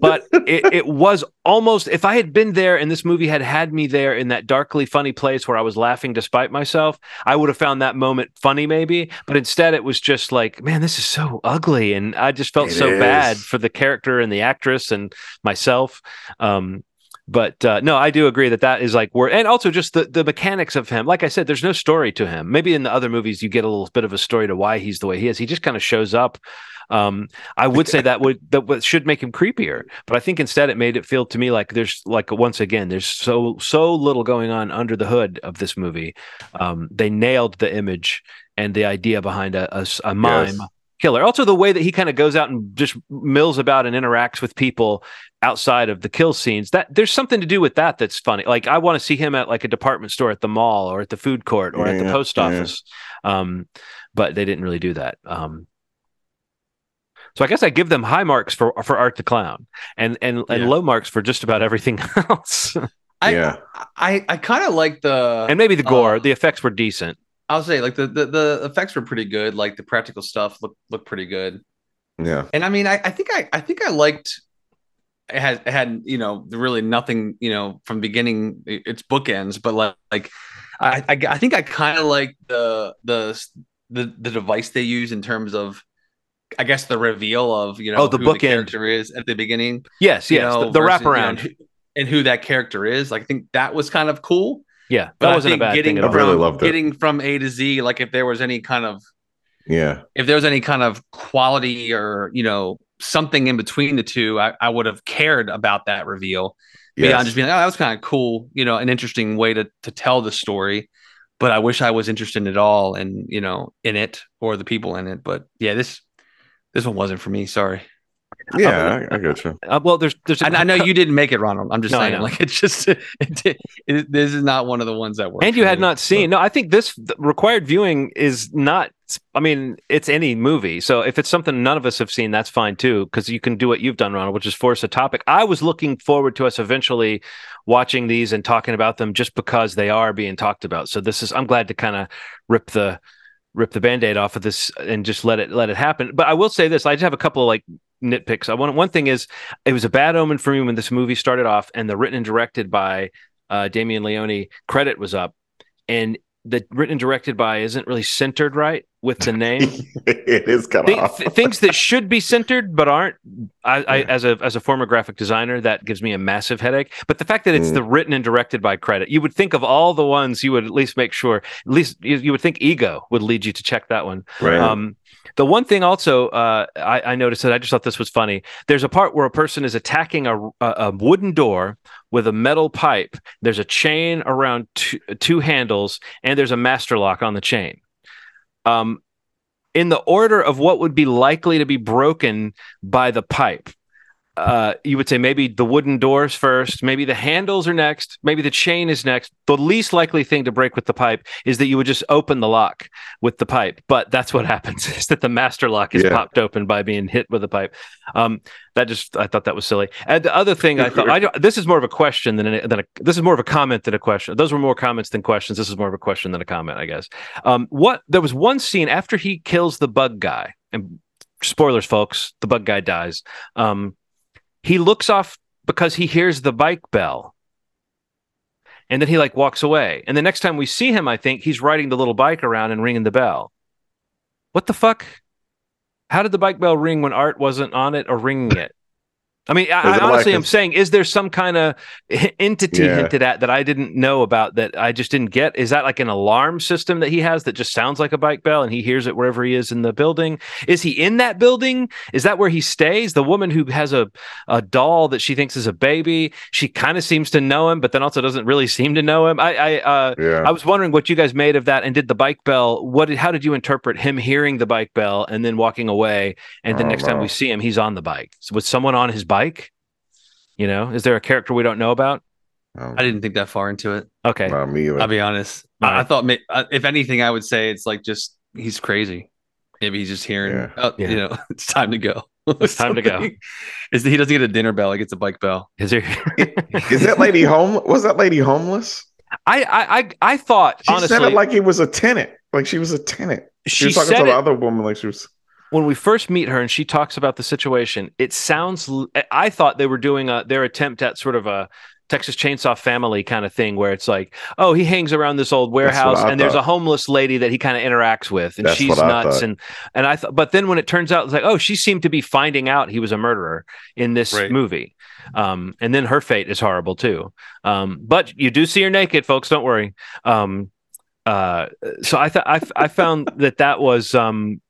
but it, it was almost if I had been there and this movie had had me there in that darkly funny place where I was laughing despite myself, I would have found that moment funny, maybe. But instead, it was just like, man, this is so ugly, and I just felt It so bad for the character and the actress and myself. Um, but uh, no, I do agree that that is like where, and also just the the mechanics of him. Like I said, there's no story to him. Maybe in the other movies you get a little bit of a story to why he's the way he is. He just kind of shows up. Um, I would say that would that should make him creepier, but I think instead it made it feel to me like there's like once again there's so so little going on under the hood of this movie. Um, they nailed the image and the idea behind a a mime Yes. Killer. Also, the way that he kind of goes out and just mills about and interacts with people outside of the kill scenes. That there's something to do with that that's funny. Like I want to see him at like a department store, at the mall, or at the food court, or at the Yeah, post yeah. office. Um, but they didn't really do that. Um, so I guess I give them high marks for for Art the Clown, and and and Yeah. low marks for just about everything else. I, Yeah. I I kind of like the and maybe the gore, Uh, the effects were decent. I'll say like the, the the effects were pretty good. Like the practical stuff looked looked pretty good. Yeah. And I mean, I, I think I I think I liked it had it had you know really nothing you know from beginning it's bookends, but like like I I, I think I kind of like the the the the device they use in terms of I guess the reveal of you know Oh, the who bookend. character is at the beginning. Yes, you yes, know, the, the versus, you know, wraparound. and who that character is. Like, I think that was kind of cool. Yeah, that But I wasn't a think bad getting thing at I really from, loved it. getting from A to Z, like if there was any kind of Yeah. if there was any kind of quality or you know something in between the two, I, I would have cared about that reveal. Yes. Beyond just being like, oh, that was kind of cool, you know, an interesting way to to tell the story. but I wish I was interested at all and you know in it or the people in it. But yeah, this this one wasn't for me. Sorry. Yeah, I, I get you. Uh, well, there's there's. a- I, I know you didn't make it, Ronald. I'm just No, saying, like it's just it, it, this is not one of the ones that worked. and you had me. not seen. No, I think this required viewing is not. I mean, it's any movie. So if it's something none of us have seen, that's fine too, because you can do what you've done, Ronald, which is force a topic. I was looking forward to us eventually watching these and talking about them just because they are being talked about. So this is. I'm glad to kind of rip the rip the band-aid off of this and just let it let it happen. But I will say this: I just have a couple of like nitpicks. I want one thing is it was a bad omen for me when this movie started off and the written and directed by uh, Damien Leone credit was up, and the written and directed by isn't really centered right with the name. it is kind of th- things that should be centered but aren't. I, I as a as a former graphic designer, that gives me a massive headache. But the fact that it's Mm. the written and directed by credit, you would think of all the ones you would at least make sure. At least you, you would think Ego would lead you to check that one. right. Um, the one thing also uh, I, I noticed that I just thought this was funny. There's a part where a person is attacking a, a, a wooden door with a metal pipe. There's a chain around two, two handles, and there's a master lock on the chain. Um, in the order of what would be likely to be broken by the pipe, uh, you would say maybe the wooden doors first, maybe the handles are next, maybe the chain is next. The least likely thing to break with the pipe is that you would just open the lock with the pipe. But that's what happens is that the master lock is Yeah. popped open by being hit with a pipe. Um, that just I thought that was silly. And the other thing I thought I, this is more of a question than a, than a this is more of a comment than a question. Those were more comments than questions. This is more of a question than a comment, I guess. Um, what there was one scene after he kills the bug guy, and spoilers, folks, the bug guy dies. Um, he looks off because he hears the bike bell. And then he like walks away. And the next time we see him, I think he's riding the little bike around and ringing the bell. What the fuck? How did the bike bell ring when Art wasn't on it or ringing it? I mean, I, I honestly like a- saying, is there some kind of entity Yeah. hinted at that I didn't know about that I just didn't get? Is that like an alarm system that he has that just sounds like a bike bell and he hears it wherever he is in the building? Is he in that building? Is that where he stays? The woman who has a, a doll that she thinks is a baby, she kind of seems to know him, but then also doesn't really seem to know him. I, I, uh, yeah. I was wondering what you guys made of that, and did the bike bell? What? Did, how did you interpret him hearing the bike bell and then walking away? And the next time we see him, he's on the bike. So was someone on his bike? You know, is there a character we don't know about? Um, I didn't think that far into it. Okay, not me either. I'll be honest. All I, I thought, uh, if anything, I would say it's like just he's crazy. Maybe he's just hearing, Yeah. oh, Yeah. you know, it's time to go. It's time to go. Is he doesn't get a dinner bell? He gets a bike bell. is there? is that lady home? Was that lady homeless? I, I, I, I thought She honestly, said it like he was a tenant. Like she was a tenant. She, she was talking said to the other woman like she was. When we first meet her and she talks about the situation. It sounds. I thought they were doing a, their attempt at sort of a Texas Chainsaw Family kind of thing, where it's like, oh, he hangs around this old warehouse, I and there's a homeless lady that he kind of interacts with, and That's she's nuts, thought. and and I thought, but then when it turns out, it's like, oh, she seemed to be finding out he was a murderer in this Right. movie, um, and then her fate is horrible too. Um, but you do see her naked, folks. Don't worry. Um, uh, so I thought I I found that that was um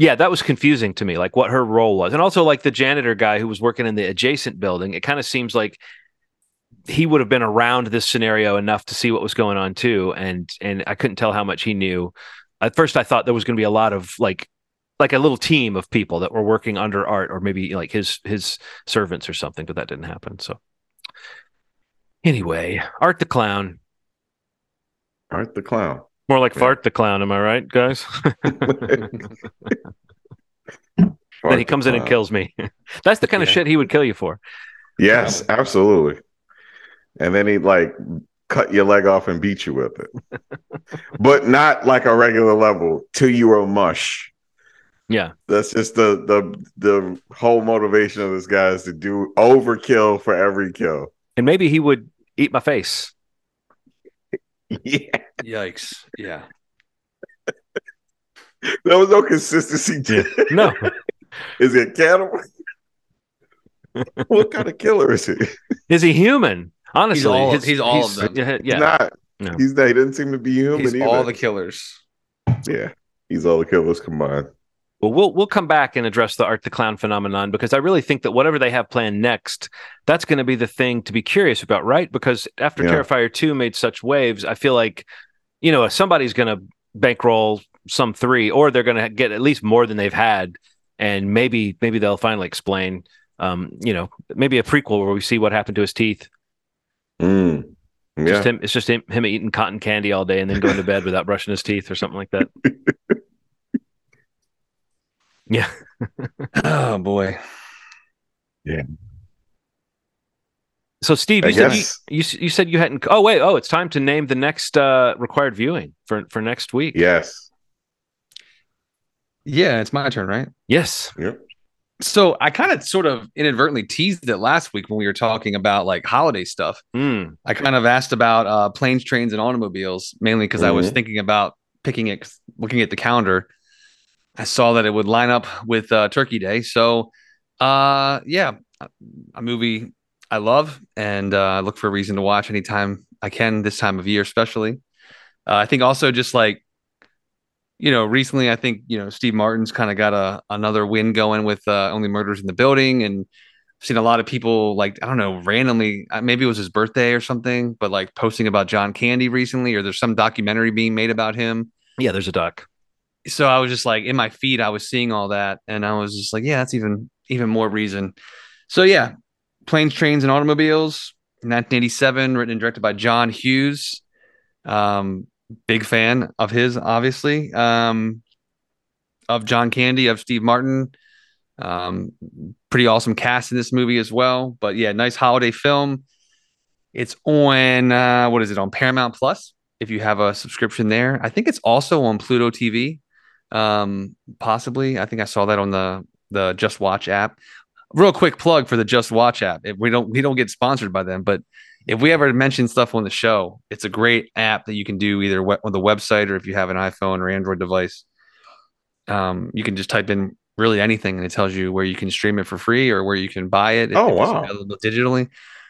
yeah, that was confusing to me, like what her role was. And also like the janitor guy who was working in the adjacent building, it kind of seems like he would have been around this scenario enough to see what was going on too. And and I couldn't tell how much he knew. At first I thought there was gonna be a lot of like like a little team of people that were working under art or maybe like his his servants or something, but that didn't happen. So anyway, Art the Clown. Art the clown. More like Yeah. Fart the Clown, am I right, guys? then Art he the comes in and kills me. That's the kind of shit he would kill you for. Yes, absolutely. And then he'd like cut your leg off and beat you with it, but not like a regular level till you were mush. Yeah. That's just the the the whole motivation of this guy is to do overkill for every kill. And maybe he would eat my face. Yeah, Yikes! Yeah, there was no consistency. To it. No. Is it cattle? what kind of killer is he? Is he human? Honestly, He's all- his- he's all of them. Yeah. He's yeah. not. No. He's not. He doesn't seem to be human he's either. all the killers. yeah, he's all the killers combined. Well, we'll we'll come back and address the Art the Clown phenomenon because I really think that whatever they have planned next, that's going to be the thing to be curious about, right? Because after Yeah. Terrifier 2 made such waves, I feel like you know somebody's going to bankroll some three, or they're going to get at least more than they've had, and maybe maybe they'll finally explain. Um, you know, maybe a prequel where we see what happened to his teeth. Mm. Yeah. Just him, it's just him, him eating cotton candy all day and then going to bed without brushing his teeth or something like that. yeah. oh boy. Yeah. So Steve, I you said you, guess- you you said you hadn't. Oh wait, oh it's time to name the next uh, required viewing for for next week. Yes. Yeah, it's my turn, right? Yes. Yep. So I kind of sort of inadvertently teased it last week when we were talking about like holiday stuff. Mm. I kind of asked about uh, planes, trains, and automobiles mainly because I was Mhm. thinking about picking it, looking at the calendar. I saw that it would line up with uh, Turkey Day, so uh, yeah, a movie I love and uh, I look for a reason to watch anytime I can this time of year, especially. Uh, I think also just like you know, recently I think you know Steve Martin's kind of got a another win going with uh, Only Murders in the Building, and I've seen a lot of people like I don't know randomly uh, maybe it was his birthday or something, but like posting about John Candy recently, or there's some documentary being made about him. Yeah, there's a duck. So I was just like in my feed, I was seeing all that, and I was just like, yeah, that's even even more reason. So yeah, planes, trains, and automobiles, 1987, written and directed by John Hughes. Um, big fan of his, obviously. Um, of John Candy, of Steve Martin. Um, pretty awesome cast in this movie as well. But yeah, nice holiday film. It's on uh, what is it on Paramount Plus? If you have a subscription there, I think it's also on Pluto TV. Um, possibly. I think I saw that on the the Just Watch app. Real quick plug for the Just Watch app. If we don't we don't get sponsored by them, but if we ever mention stuff on the show, it's a great app that you can do either we- on the website or if you have an iPhone or Android device. Um, you can just type in really anything and it tells you where you can stream it for free or where you can buy it. Oh, wow. available digitally.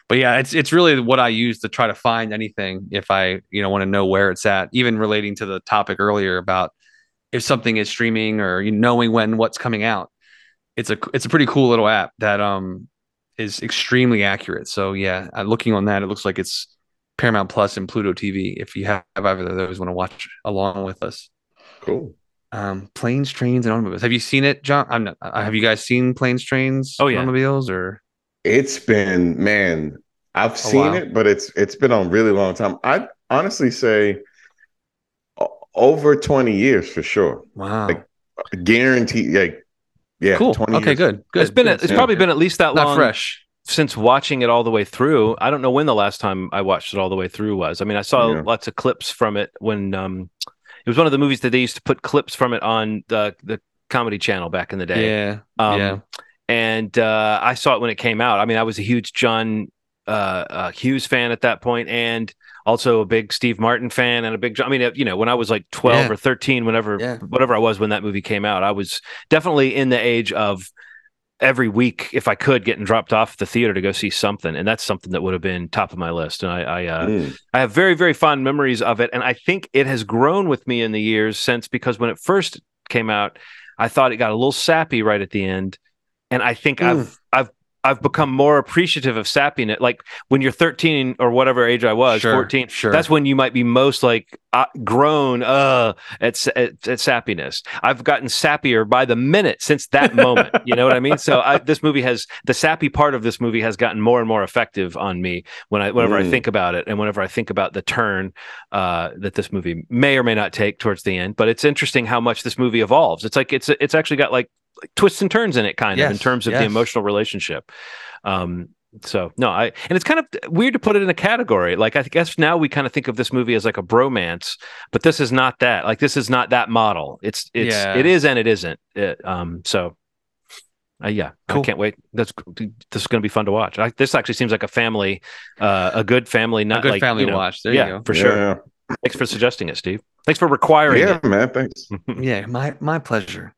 But yeah, it's it's really what I use to try to find anything if I you know want to know where it's at. Even relating to the topic earlier about if something is streaming or you knowing when what's coming out. It's a it's a pretty cool little app that um is extremely accurate. So yeah, uh, looking on that, it looks like it's Paramount Plus and Pluto TV. If you have either of those, want to watch along with us. Cool. Um, planes, trains, and automobiles. Have you seen it, John? I'm not, uh, have you guys seen planes, trains, Oh, yeah. automobiles, or It's been man, I've seen while. it, but it's it's been on really long time. I honestly say o- over 20 years for sure. wow? Like, Guaranteed like yeah, cool. 20 Okay, years. good. Good. it's been it's Yeah. probably been at least that not long fresh. since watching it all the way through. I don't know when the last time I watched it all the way through was. I mean, I saw Yeah. lots of clips from it when um it was one of the movies that they used to put clips from it on the the comedy channel back in the day. Yeah. Um, yeah. and uh, I saw it when it came out. I mean, I was a huge John uh, uh, Hughes fan at that point, and also a big Steve Martin fan, and a big. I mean, you know, when I was like twelve Yeah. or thirteen, whenever Yeah. whatever I was when that movie came out, I was definitely in the age of every week, if I could, getting dropped off the theater to go see something, and that's something that would have been top of my list. And I, I uh, Mm. I have very, very fond memories of it. And I think it has grown with me in the years since because when it first came out, I thought it got a little sappy right at the end. And I think I've I've I've become more appreciative of sappiness. Like when you're 13 or whatever age I was, Sure, 14, sure. that's when you might be most like uh, grown uh, at, at at sappiness. I've gotten sappier by the minute since that moment. you know what I mean? So I, this movie has the sappy part of this movie has gotten more and more effective on me when I whenever I Mm. think about it and whenever I think about the turn uh, that this movie may or may not take towards the end. But it's interesting how much this movie evolves. It's like it's it's actually got like, like twists and turns in it, kind of in terms of the emotional relationship. Um, so no, I and it's kind of weird to put it in a category. Like I guess now we kind of think of this movie as like a bromance, but this is not that. Like this is not that model. It's it's Yeah. it is and it isn't. It, um, so uh, yeah, I can't wait. That's this is going to be fun to watch. I, this actually seems like a family, uh, a good family, not a good like family you know, watch. There yeah, you go. for sure. Yeah. Thanks for suggesting it, Steve. Thanks for requiring Yeah, it. man. Thanks. Yeah, my my pleasure.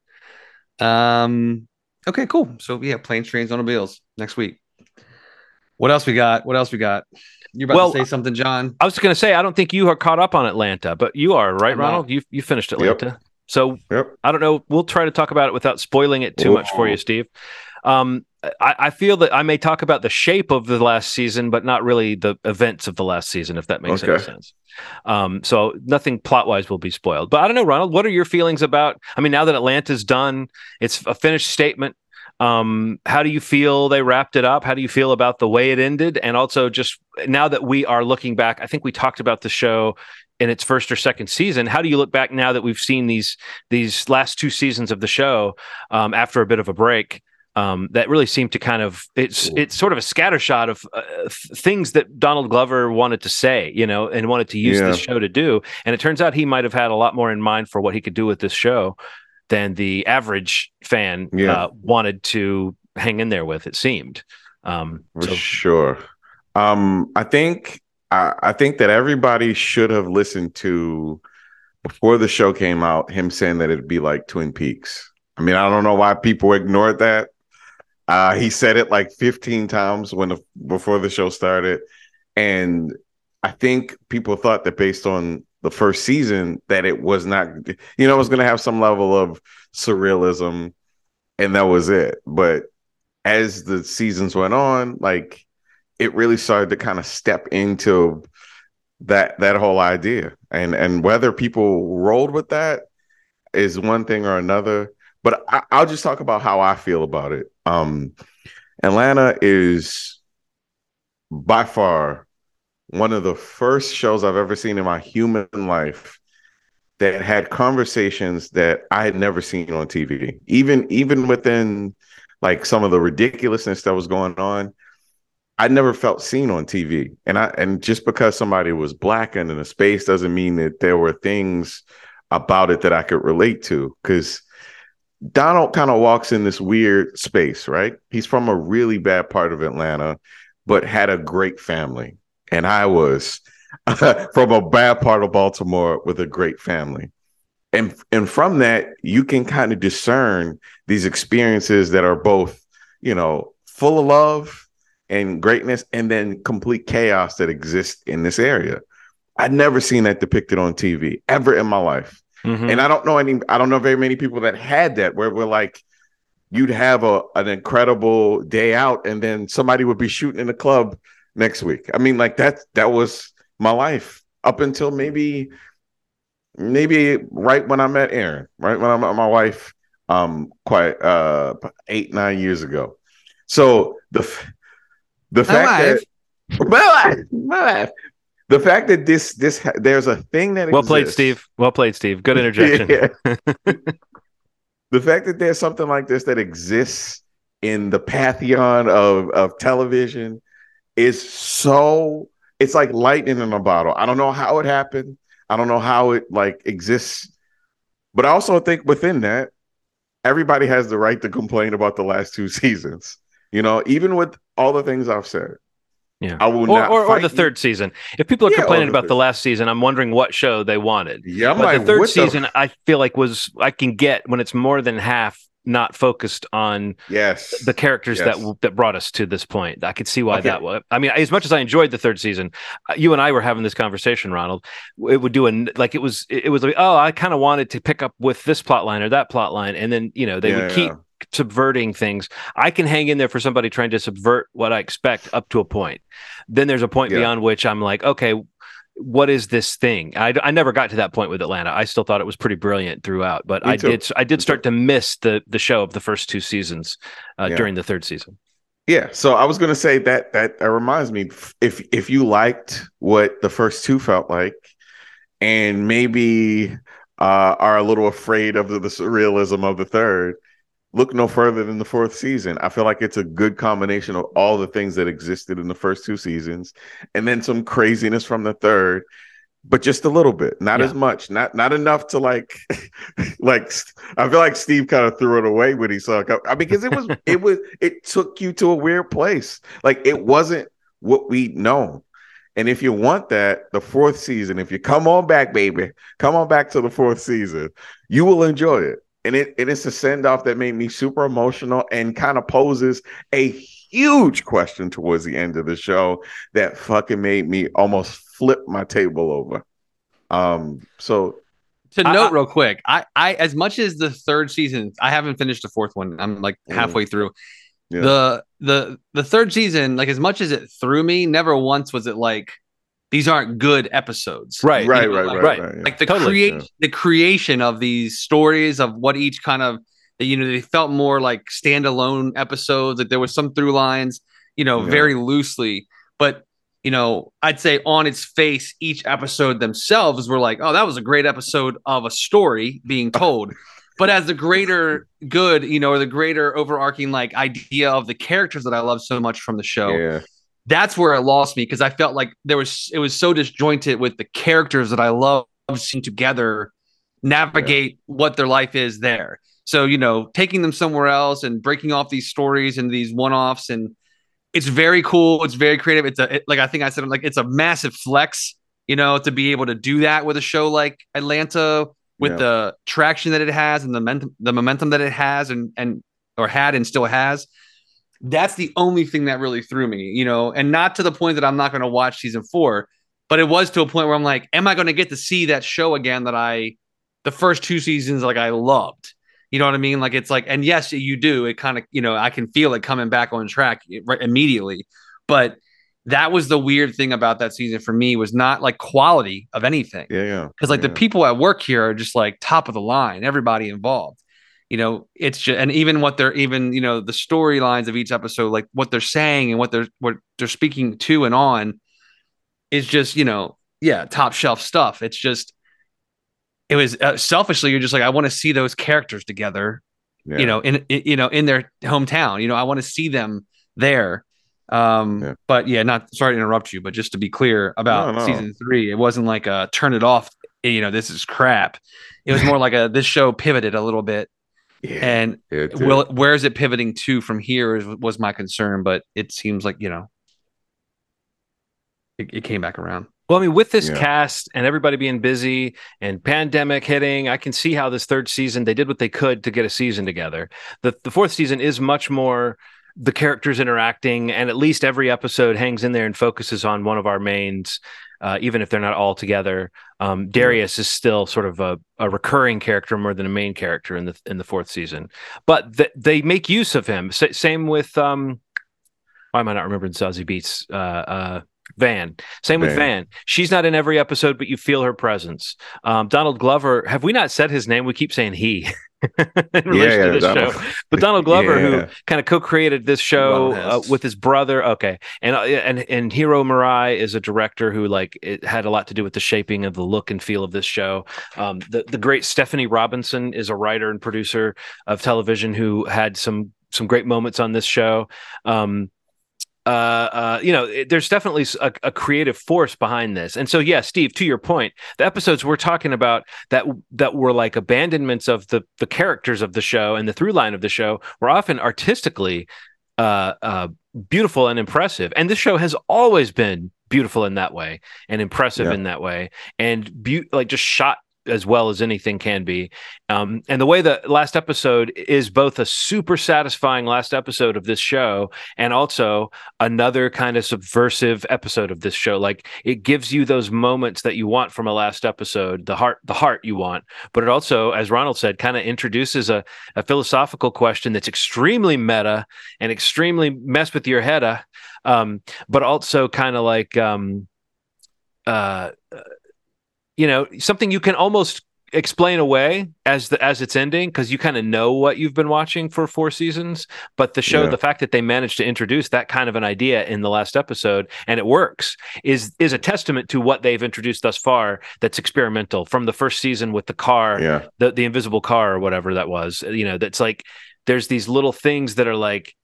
Um. Okay, cool. So yeah, planes, trains, automobiles next week. What else we got? What else we got? You're about Well, to say something, John? I was going to say I don't think you are caught up on Atlanta, but you are right, I'm not. Ronald. You you finished Atlanta, so Yep. I don't know. We'll try to talk about it without spoiling it too much for you, Steve. Um, I, I, feel that I may talk about the shape of the last season, but not really the events of the last season, if that makes okay. any sense. Um, so nothing plot wise will be spoiled. But I don't know, Ronald, what are your feelings about? I mean, now that Atlanta's done, it's a finished statement. Um, how do you feel they wrapped it up? How do you feel about the way it ended? And also, just now that we are looking back, I think we talked about the show in its first or second season. How do you look back now that we've seen these these last two seasons of the show um, after a bit of a break? Um, that really seemed to kind of it's it's sort of a scattershot of uh, things that Donald Glover wanted to say, you know, and wanted to use yeah. this show to do. And it turns out he might have had a lot more in mind for what he could do with this show than the average fan yeah. uh, wanted to hang in there with. It seemed. Um, for so. sure. Um, I think I, I think that everybody should have listened to before the show came out him saying that it'd be like Twin Peaks. I mean, I don't know why people ignored that uh, he said it like 15 times when the, before the show started, and I think people thought that based on the first season that it was not, you know, it was going to have some level of surrealism, and that was it. But as the seasons went on, like it really started to kind of step into that that whole idea, and and whether people rolled with that is one thing or another. But I, I'll just talk about how I feel about it. Um, Atlanta is by far one of the first shows I've ever seen in my human life that had conversations that I had never seen on TV. Even even within like some of the ridiculousness that was going on, I never felt seen on TV. And I and just because somebody was black and in a space doesn't mean that there were things about it that I could relate to. Cause Donald kind of walks in this weird space, right? He's from a really bad part of Atlanta, but had a great family. And I was from a bad part of Baltimore with a great family. And, and from that, you can kind of discern these experiences that are both, you know, full of love and greatness, and then complete chaos that exists in this area. I'd never seen that depicted on TV ever in my life. Mm-hmm. And I don't know any, I don't know very many people that had that where we're like, you'd have a an incredible day out, and then somebody would be shooting in the club next week. I mean, like that that was my life up until maybe maybe right when I met Aaron, right when I met my wife, um, quite uh eight nine years ago. So the the fact that my wife, my wife, the fact that this this there's a thing that well exists, played, Steve. Well played, Steve. Good interjection. the fact that there's something like this that exists in the pantheon of of television is so it's like lightning in a bottle. I don't know how it happened. I don't know how it like exists, but I also think within that, everybody has the right to complain about the last two seasons. You know, even with all the things I've said, yeah. I will or, not or, or the third season. If people are yeah, complaining about the last season, I'm wondering what show they wanted. Yeah, I'm but like, the third season, the... I feel like was I can get when it's more than half not focused on yes the characters yes. that that brought us to this point. I could see why okay. that was. I mean, as much as I enjoyed the third season, uh, you and I were having this conversation, Ronald. It would do a like it was it was like oh I kind of wanted to pick up with this plot line or that plot line, and then you know they yeah, would keep subverting things. I can hang in there for somebody trying to subvert what I expect up to a point. Then there's a point yeah. beyond which I'm like, okay, what is this thing? I, I never got to that point with Atlanta. I still thought it was pretty brilliant throughout, but I did I did start to miss the the show of the first two seasons uh, yeah. during the third season. Yeah, so I was going to say that that that reminds me if if you liked what the first two felt like, and maybe uh, are a little afraid of the, the surrealism of the third, look no further than the fourth season. I feel like it's a good combination of all the things that existed in the first two seasons, and then some craziness from the third, but just a little bit, not yeah. as much, not not enough to like, like I feel like Steve kind of threw it away when he saw it. I mean, because it was it was it took you to a weird place. Like it wasn't what we know. And if you want that, the fourth season, if you come on back, baby, come on back to the fourth season, you will enjoy it and it, it is a send off that made me super emotional and kind of poses a huge question towards the end of the show that fucking made me almost flip my table over. Um, so to note I, real quick, I, I as much as the third season, I haven't finished the fourth one. I'm like halfway through. Yeah. the the the third season, like as much as it threw me, never once was it like these aren't good episodes. Right. right, know, right, like- right, right. right. Like the Totally, create yeah. the creation of these stories of what each kind of you know they felt more like standalone episodes. That there was some through lines, you know, Yeah. very loosely, but you know, I'd say on its face, each episode themselves were like, oh, that was a great episode of a story being told. but as the greater good, you know, or the greater overarching like idea of the characters that I love so much from the show, yeah, that's where it lost me because I felt like there was it was so disjointed with the characters that I love seeing together navigate what their life is there. So, you know, taking them somewhere else and breaking off these stories and these one-offs and it's very cool, it's very creative. It's a it, like I think I said like it's a massive flex, you know, to be able to do that with a show like Atlanta with Yeah. the traction that it has and the momentum the momentum that it has and and or had and still has that's the only thing that really threw me, you know, and not to the point that I'm not going to watch season four, but it was to a point where I'm like, am I going to get to see that show again that I, the first two seasons, like I loved? You know what I mean? Like it's like, and yes, you do. It kind of, you know, I can feel it coming back on track right immediately. But that was the weird thing about that season for me was not like quality of anything yeah, yeah. because like yeah. the people at work here are just like top of the line everybody involved you know it's just and even what they're even you know the storylines of each episode like what they're saying and what they're what they're speaking to and on is just you know yeah top shelf stuff it's just it was uh, selfishly you're just like i want to see those characters together Yeah. you know in, in you know in their hometown you know i want to see them there um Yeah. but yeah not sorry to interrupt you but just to be clear about No, no. season three it wasn't like a turn it off you know this is crap it was more like a this show pivoted a little bit yeah, and will where is it pivoting to from here is, was my concern but it seems like you know it, it came back around Well, I mean, with this Yeah. cast and everybody being busy and pandemic hitting, I can see how this third season they did what they could to get a season together. The the fourth season is much more the characters interacting, and at least every episode hangs in there and focuses on one of our mains, uh, even if they're not all together. Um, Darius is still sort of a, a recurring character more than a main character in the in the fourth season, but th- they make use of him. S- same with um, why am I not remembering Zazie Beetz? Uh, uh, Van. Same with Van. Van. She's not in every episode, but you feel her presence. Um, Donald Glover. Have we not said his name? We keep saying he. in relation yeah, to this Donald- show, but Donald Glover, Yeah. who kind of co-created this show uh, with his brother, okay, and uh, and and Hiro Murai is a director who like it had a lot to do with the shaping of the look and feel of this show. Um, the the great Stefani Robinson is a writer and producer of television who had some some great moments on this show. Um, uh, uh, you know, it- there's definitely a creative force behind this. And so, yeah, Steve, to your point, the episodes we're talking about that that were like abandonments of the the characters of the show and the through line of the show were often artistically uh, uh, beautiful and impressive. And this show has always been beautiful in that way and impressive Yeah. in that way, and be- like just shot as well as anything can be. Um, and the way the last episode is both a super satisfying last episode of this show and also another kind of subversive episode of this show. Like it gives you those moments that you want from a last episode, the heart, the heart you want. But it also, as Ronald said, kind of introduces a, a philosophical question that's extremely meta and extremely mess with your head, uh, um, but also kind of like, um, uh, uh, you know, something you can almost explain away as the as it's ending because you kind of know what you've been watching for four seasons. But the show Yeah. the fact that they managed to introduce that kind of an idea in the last episode and it works is is a testament to what they've introduced thus far that's experimental. From the first season with the car yeah, the the invisible car or whatever that was you know that's like there's these little things that are like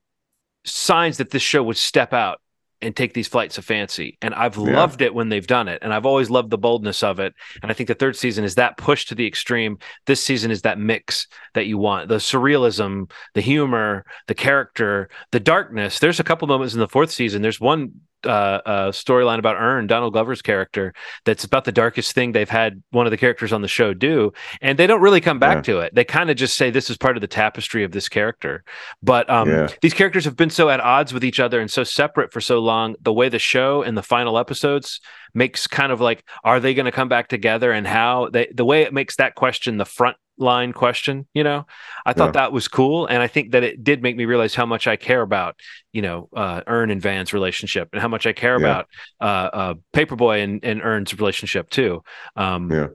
signs that this show would step out and take these flights of fancy. And i've Yeah. loved it when they've done it and i've always loved the boldness of it. And i think the third season is that push to the extreme. This season is that mix that you want. The surrealism the humor the character the darkness. There's a couple moments in the fourth season. There's one uh, uh, storyline about Earn, Donald Glover's character, that's about the darkest thing they've had one of the characters on the show do, and they don't really come back Yeah. to it. They kind of just say this is part of the tapestry of this character. But um, Yeah. these characters have been so at odds with each other and so separate for so long. The way the show and the final episodes makes kind of like, are they going to come back together, and how they the way it makes that question the front line question. You know, I thought Yeah. that was cool, and I think that it did make me realize how much I care about you know uh, Earn and Van's relationship, and how much I care Yeah. about uh, uh, Paperboy and, and Earn's relationship too. Um, Yeah.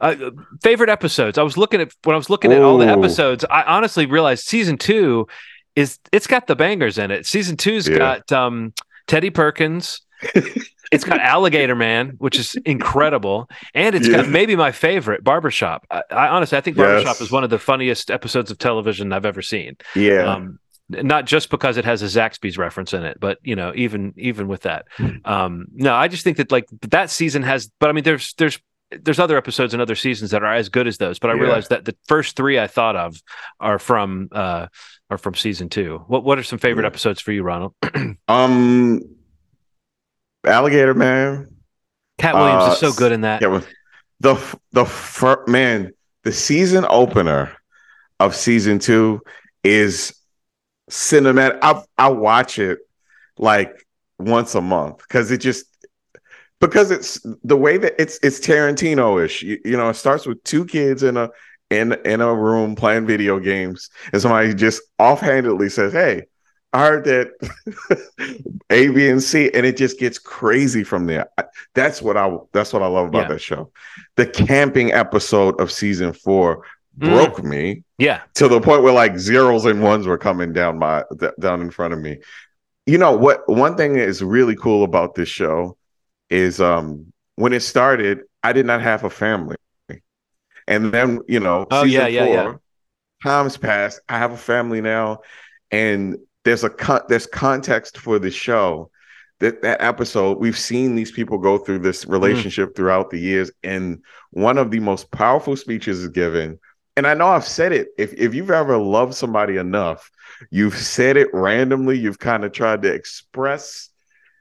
uh, favorite episodes. I was looking at when I was looking at all the episodes. I honestly realized season two is it's got the bangers in it. Season two's Yeah. got um, Teddy Perkins. it's got Alligator Man, which is incredible, and it's got maybe my favorite Barbershop. I, I honestly, I think Barbershop Yes. is one of the funniest episodes of television I've ever seen. Yeah. Um, not just because it has a Zaxby's reference in it, but you know, even even with that, um, no, I just think that like that season has. But I mean, there's there's there's other episodes and other seasons that are as good as those. But I Yeah. realized that the first three I thought of are from uh are from season two. What what are some favorite Yeah. episodes for you, Ronald? um, Alligator Man. Katt Williams Uh, is so good in that. Yeah, the the fir- man, the season opener of season two is cinematic. I I watch it like once a month because it just because it's the way that it's it's Tarantino-ish. You, you know, it starts with two kids in a in in a room playing video games, and somebody just offhandedly says, "Hey." I heard that A, B, and C, and it just gets crazy from there. That's what I that's what I love about Yeah. that show. The camping episode of season four Mm. broke me Yeah, to the point where like zeros and ones were coming down my th- down in front of me. You know what? One thing that is really cool about this show is um when it started, I did not have a family, and then you know, Oh, yeah, yeah, yeah. Times passed. I have a family now, and there's a con- there's context for the show. That that episode, we've seen these people go through this mm. relationship throughout the years, and one of the most powerful speeches is given and I know I've said it. If if you've ever loved somebody enough, you've said it randomly. You've kind of tried to express,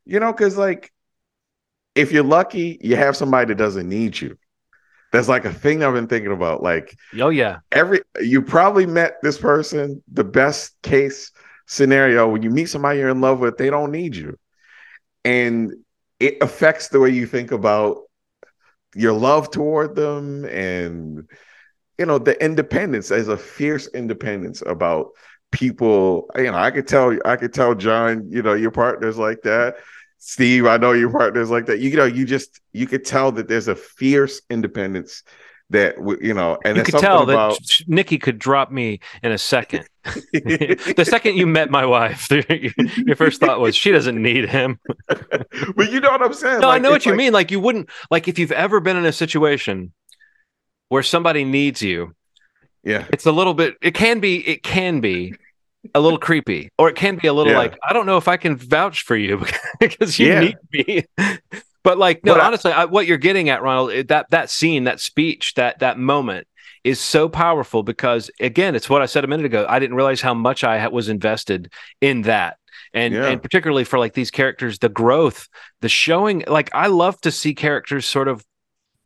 you know, because like if you're lucky, you have somebody that doesn't need you. That's like a thing I've been thinking about. Like oh yeah, every you probably met this person. The best case scenario when you meet somebody you're in love with, they don't need you, and it affects the way you think about your love toward them and you know the independence there's a fierce independence about people. You know i could tell i could tell john you know your partners like that. Steve i know your partners like that. You know you just you could tell that there's a fierce independence that you know and you could tell that about Nikki could drop me in a second. the second you met my wife, your first thought was she doesn't need him. but you know what i'm saying No, I know what you like- mean. Like you wouldn't like if you've ever been in a situation where somebody needs you. yeah It's a little bit. It can be. It can be a little creepy, or it can be a little Yeah. like I don't know if I can vouch for you because you Yeah. need me. But like, no, But honestly, I, what you're getting at, Ronald, that that scene, that speech, that that moment is so powerful because again, it's what I said a minute ago. I didn't realize how much I was invested in that. And, Yeah. and particularly for like these characters, the growth, the showing, like I love to see characters sort of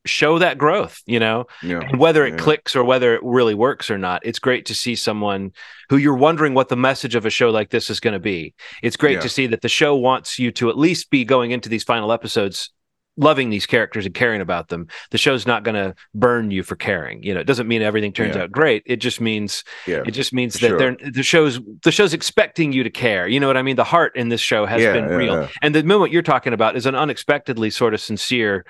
show that growth, you know, yeah and whether it Yeah. clicks or whether it really works or not. It's great to see someone who you're wondering what the message of a show like this is going to be. It's great Yeah. to see that the show wants you to at least be going into these final episodes loving these characters and caring about them. The show's not going to burn you for caring. You know, it doesn't mean everything turns out great. It just means yeah it just means that sure. they're the show's the show's expecting you to care. You know what I mean? The heart in this show has been real. And the moment you're talking about is an unexpectedly sort of sincere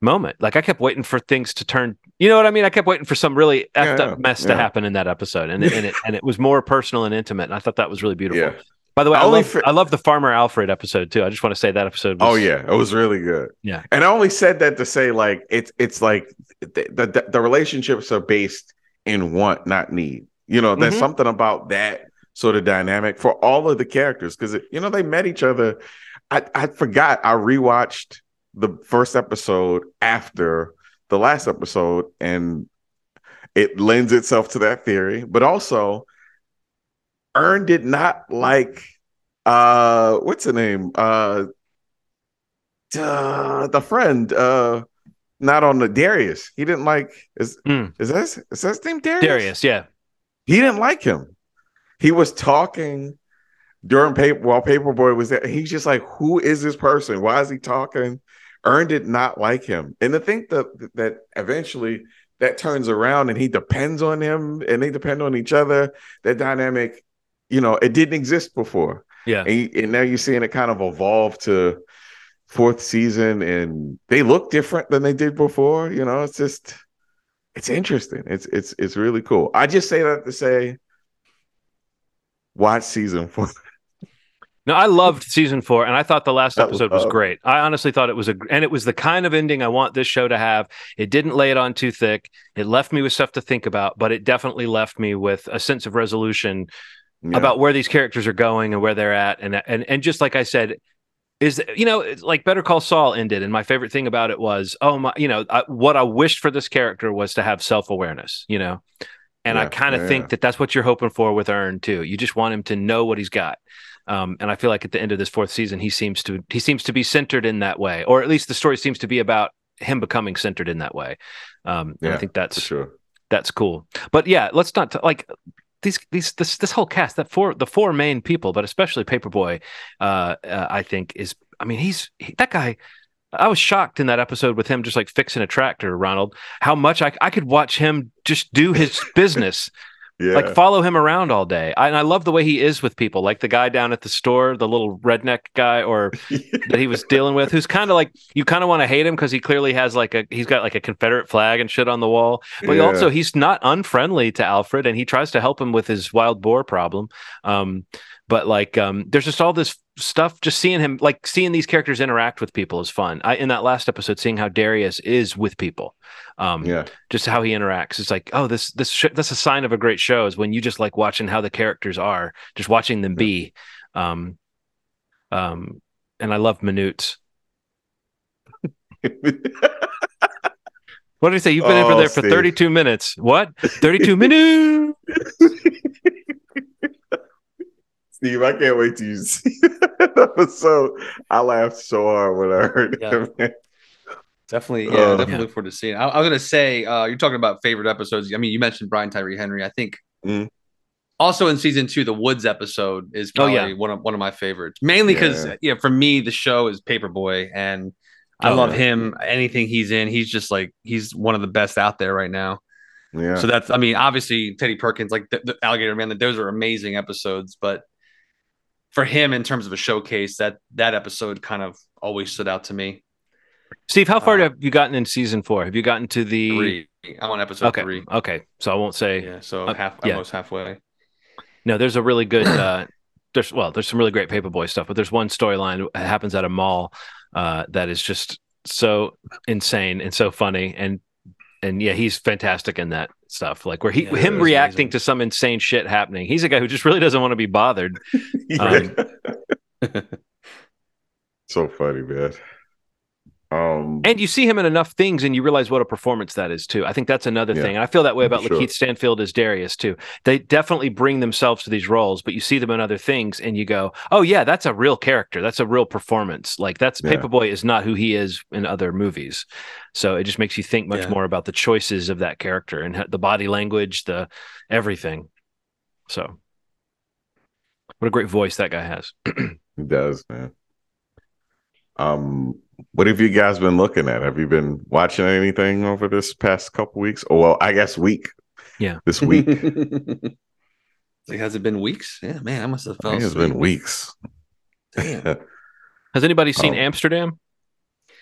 moment. Like I kept waiting for things to turn. You know what I mean? I kept waiting for some really effed Yeah, up mess to happen in that episode, and it, and it and it was more personal and intimate. And I thought that was really beautiful. Yeah. By the way, I I love, I love the Farmer Alfred episode too. I just want to say that episode. Was, Oh yeah, it was really good. Yeah. and I only said that to say like it's it's like the the, the relationships are based in want, not need. You know, there's Mhm. something about that sort of dynamic for all of the characters because you know they met each other. I I forgot I rewatched the first episode after the last episode, and it lends itself to that theory. But also, Earn did not like uh what's the name uh uh, the friend, uh, not on the Darius. He didn't like is Hmm. is that is that his name Darius? Darius. Yeah, He didn't like him. He was talking during paper while Paperboy was there. He's just like, who is this person? Why is he talking? Earn did not like him, and I think that that eventually that turns around and he depends on him and they depend on each other. That dynamic, you know, it didn't exist before. Yeah. And, and now you're seeing it kind of evolve to fourth season and they look different than they did before. You know, it's just it's interesting. It's it's it's really cool. I just say that to say watch season four. No, I loved season four, and I thought the last I episode was love- great. I honestly thought it was a, and it was the kind of ending I want this show to have. It didn't lay it on too thick. It left me with stuff to think about, but it definitely left me with a sense of resolution Yeah. about where these characters are going and where they're at, and and and just like I said, is you know like Better Call Saul ended, and my favorite thing about it was oh my, you know I, what I wished for this character was to have self awareness, you know. And I kind of yeah, think yeah. that that's what you're hoping for with Earn too. You just want him to know what he's got. Um, and I feel like at the end of this fourth season, he seems to he seems to be centered in that way, or at least the story seems to be about him becoming centered in that way. Um, and I think that's sure. that's cool. But yeah, let's not t- like these these this this whole cast that four the four main people, but especially Paperboy, uh, uh, I think is I mean he's he, that guy. I was shocked in that episode with him just like fixing a tractor, Ronald. How much I I could watch him just do his business Yeah. like follow him around all day. I, and I love the way he is with people, like the guy down at the store, the little redneck guy, or that he was dealing with, who's kind of like you kind of want to hate him because he clearly has like a he's got like a Confederate flag and shit on the wall. But Yeah. also he's not unfriendly to Alfred, and he tries to help him with his wild boar problem. Um, but like um, there's just all this stuff. Just seeing him, like seeing these characters interact with people, is fun. I in that last episode, seeing how Darius is with people. Um, yeah. just how he interacts. It's like, oh, this this sh- that's a sign of a great show is when you just like watching how the characters are, just watching them be. Um, um, and I love minutes. What did i say? You've been in for Oh, there for Steve. 32 minutes. What? 32 minutes? Steve, I can't wait to see that episode. I laughed so hard when I heard Yeah. it. Definitely, yeah, Uh, definitely Yeah. look forward to seeing. I, I was gonna say, uh, you're talking about favorite episodes. I mean, you mentioned Brian Tyree Henry. I think Mm. also in season two, the Woods episode is Oh, yeah. one of one of my favorites. Mainly because Yeah. yeah. for me, the show is Paperboy, and I Oh, love yeah. him. Anything he's in, he's just like he's one of the best out there right now. Yeah. So that's, I mean, obviously Teddy Perkins, like the, the Alligator Man, that those are amazing episodes. But for him, in terms of a showcase, that that episode kind of always stood out to me. Steve, how far Uh, have you gotten in season four? Have you gotten to the Three, I'm on episode Okay, three. okay. So I won't say Yeah, so Uh, half, yeah. almost halfway. No, there's a really good. Uh, there's well, there's some really great Paperboy stuff, but there's one storyline that happens at a mall uh, that is just so insane and so funny, and and yeah, he's fantastic in that stuff. Like where he Yeah, him reacting amazing. to some insane shit happening. He's a guy who just really doesn't want to be bothered. Um, so funny, man. Um, And you see him in enough things, and you realize what a performance that is too. I think that's another Yeah. thing. And I feel that way about Sure. LaKeith Stanfield as Darius too. They definitely bring themselves to these roles, but you see them in other things, and you go, "Oh yeah, that's a real character. That's a real performance. Like that's Yeah. Paperboy is not who he is in other movies." So it just makes you think much Yeah. more about the choices of that character and the body language, the everything. So, what a great voice that guy has. He does, man. Um, what have you guys been looking at? Have you been watching anything over this past couple weeks? Oh, well, I guess week. Yeah. this week. like, has it been weeks? Yeah, man, I must have I felt. it's been weeks. Damn. Has anybody seen Oh. Amsterdam?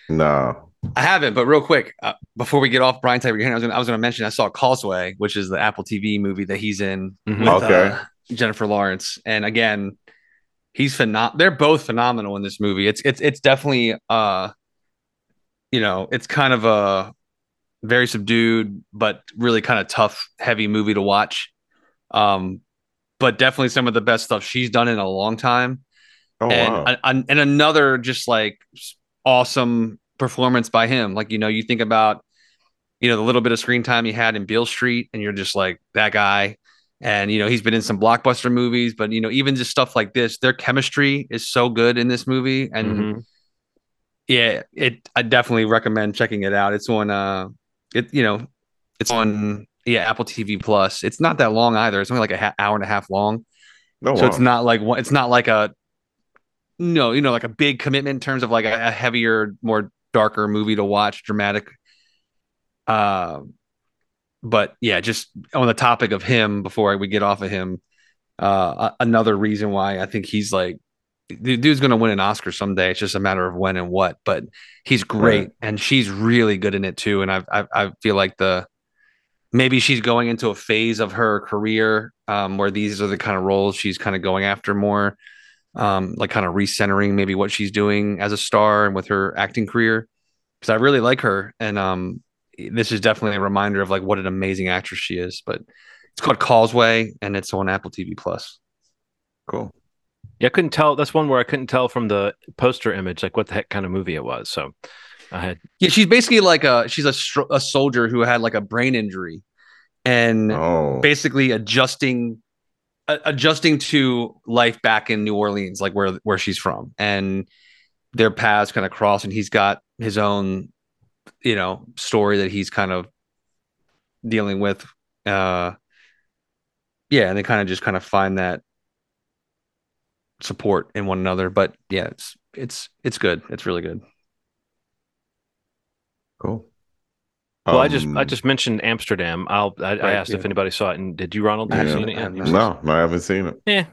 no. I haven't, but real quick, uh, before we get off Brian Tyree Henry, I was gonna, I was gonna mention I saw Causeway, which is the Apple TV movie that he's in Mhm. with Okay. uh, Jennifer Lawrence, and again, he's phenomenal. They're both phenomenal in this movie. It's it's it's definitely uh, you know, it's kind of a very subdued but really kind of tough, heavy movie to watch. Um, but definitely some of the best stuff she's done in a long time Oh and wow. and and another just like awesome performance by him. Like you know, you think about you know the little bit of screen time he had in Beale Street, and you're just like that guy. And you know he's been in some blockbuster movies, but you know even just stuff like this, their chemistry is so good in this movie, and Mhm. yeah, it I definitely recommend checking it out. It's on uh, it you know, it's on yeah Apple TV Plus. It's not that long either. It's only like a ha- hour and a half long no, so wow. it's not like it's not like a no you know like a big commitment in terms of like a, a heavier more darker movie to watch dramatic uh but yeah, just on the topic of him before we get off of him, uh, another reason why I think he's like the dude's going to win an Oscar someday. It's just a matter of when and what. But he's great, right. and she's really good in it too. And I, I, I feel like the maybe she's going into a phase of her career um, where these are the kind of roles she's kind of going after more, um, like kind of recentering maybe what she's doing as a star and with her acting career. Because I really like her, and um, this is definitely a reminder of like what an amazing actress she is. But it's called Causeway, and it's on Apple TV Plus. Cool. Yeah, I couldn't tell. That's one where I couldn't tell from the poster image, like what the heck kind of movie it was. So I had. Yeah, she's basically like a she's a a soldier who had like a brain injury, and oh. basically adjusting adjusting to life back in New Orleans, like where where she's from, and their paths kind of cross, and he's got his own, you know, story that he's kind of dealing with. Uh, yeah, and they kind of just kind of find that support in one another. But yeah, it's it's it's good. It's really good. Cool. Well, um, I just I um, just mentioned Amsterdam. I'll I, right, I asked yeah. if anybody saw it, and did you, Ronald? Have yeah, you seen it yet? No, I haven't seen it. Yeah,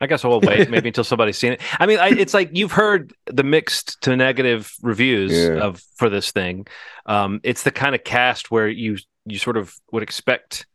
I guess I'll wait maybe until somebody's seen it. I mean, I, it's like you've heard the mixed to negative reviews yeah. of for this thing. Um, it's the kind of cast where you you sort of would expect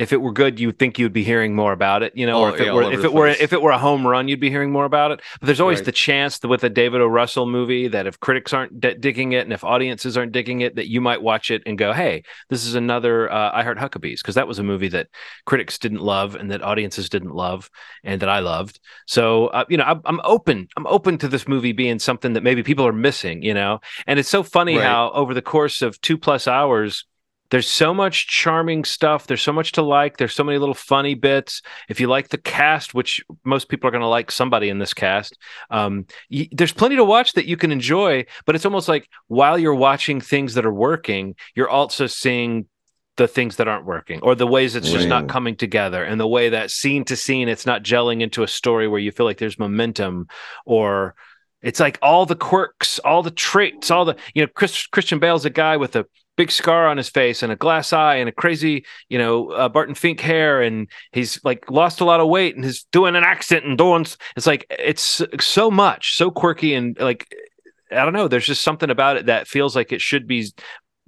if it were good, you'd think you'd be hearing more about it, you know, or if it yeah, were if it were if it were a home run, you'd be hearing more about it. But there's always right. the chance that with a David O. Russell movie that if critics aren't d- digging it and if audiences aren't digging it, that you might watch it and go, "Hey, this is another uh, I Heart Huckabees," because that was a movie that critics didn't love and that audiences didn't love and that I loved. So uh, you know, I'm, I'm, open. I'm open to this movie being something that maybe people are missing. You know, and it's so funny right. how over the course of two plus hours there's so much charming stuff. There's so much to like. There's so many little funny bits. If you like the cast, which most people are going to like somebody in this cast, um, y- there's plenty to watch that you can enjoy. But it's almost like while you're watching things that are working, you're also seeing the things that aren't working or the ways it's just not coming together and the way that scene to scene it's not gelling into a story where you feel like there's momentum or it's like all the quirks, all the traits, all the you know. Chris, Christian Bale's a guy with a big scar on his face and a glass eye and a crazy, you know, uh, Barton Fink hair, and he's like lost a lot of weight and he's doing an accent and doing. It's like it's so much, so quirky and like I don't know. There's just something about it that feels like it should be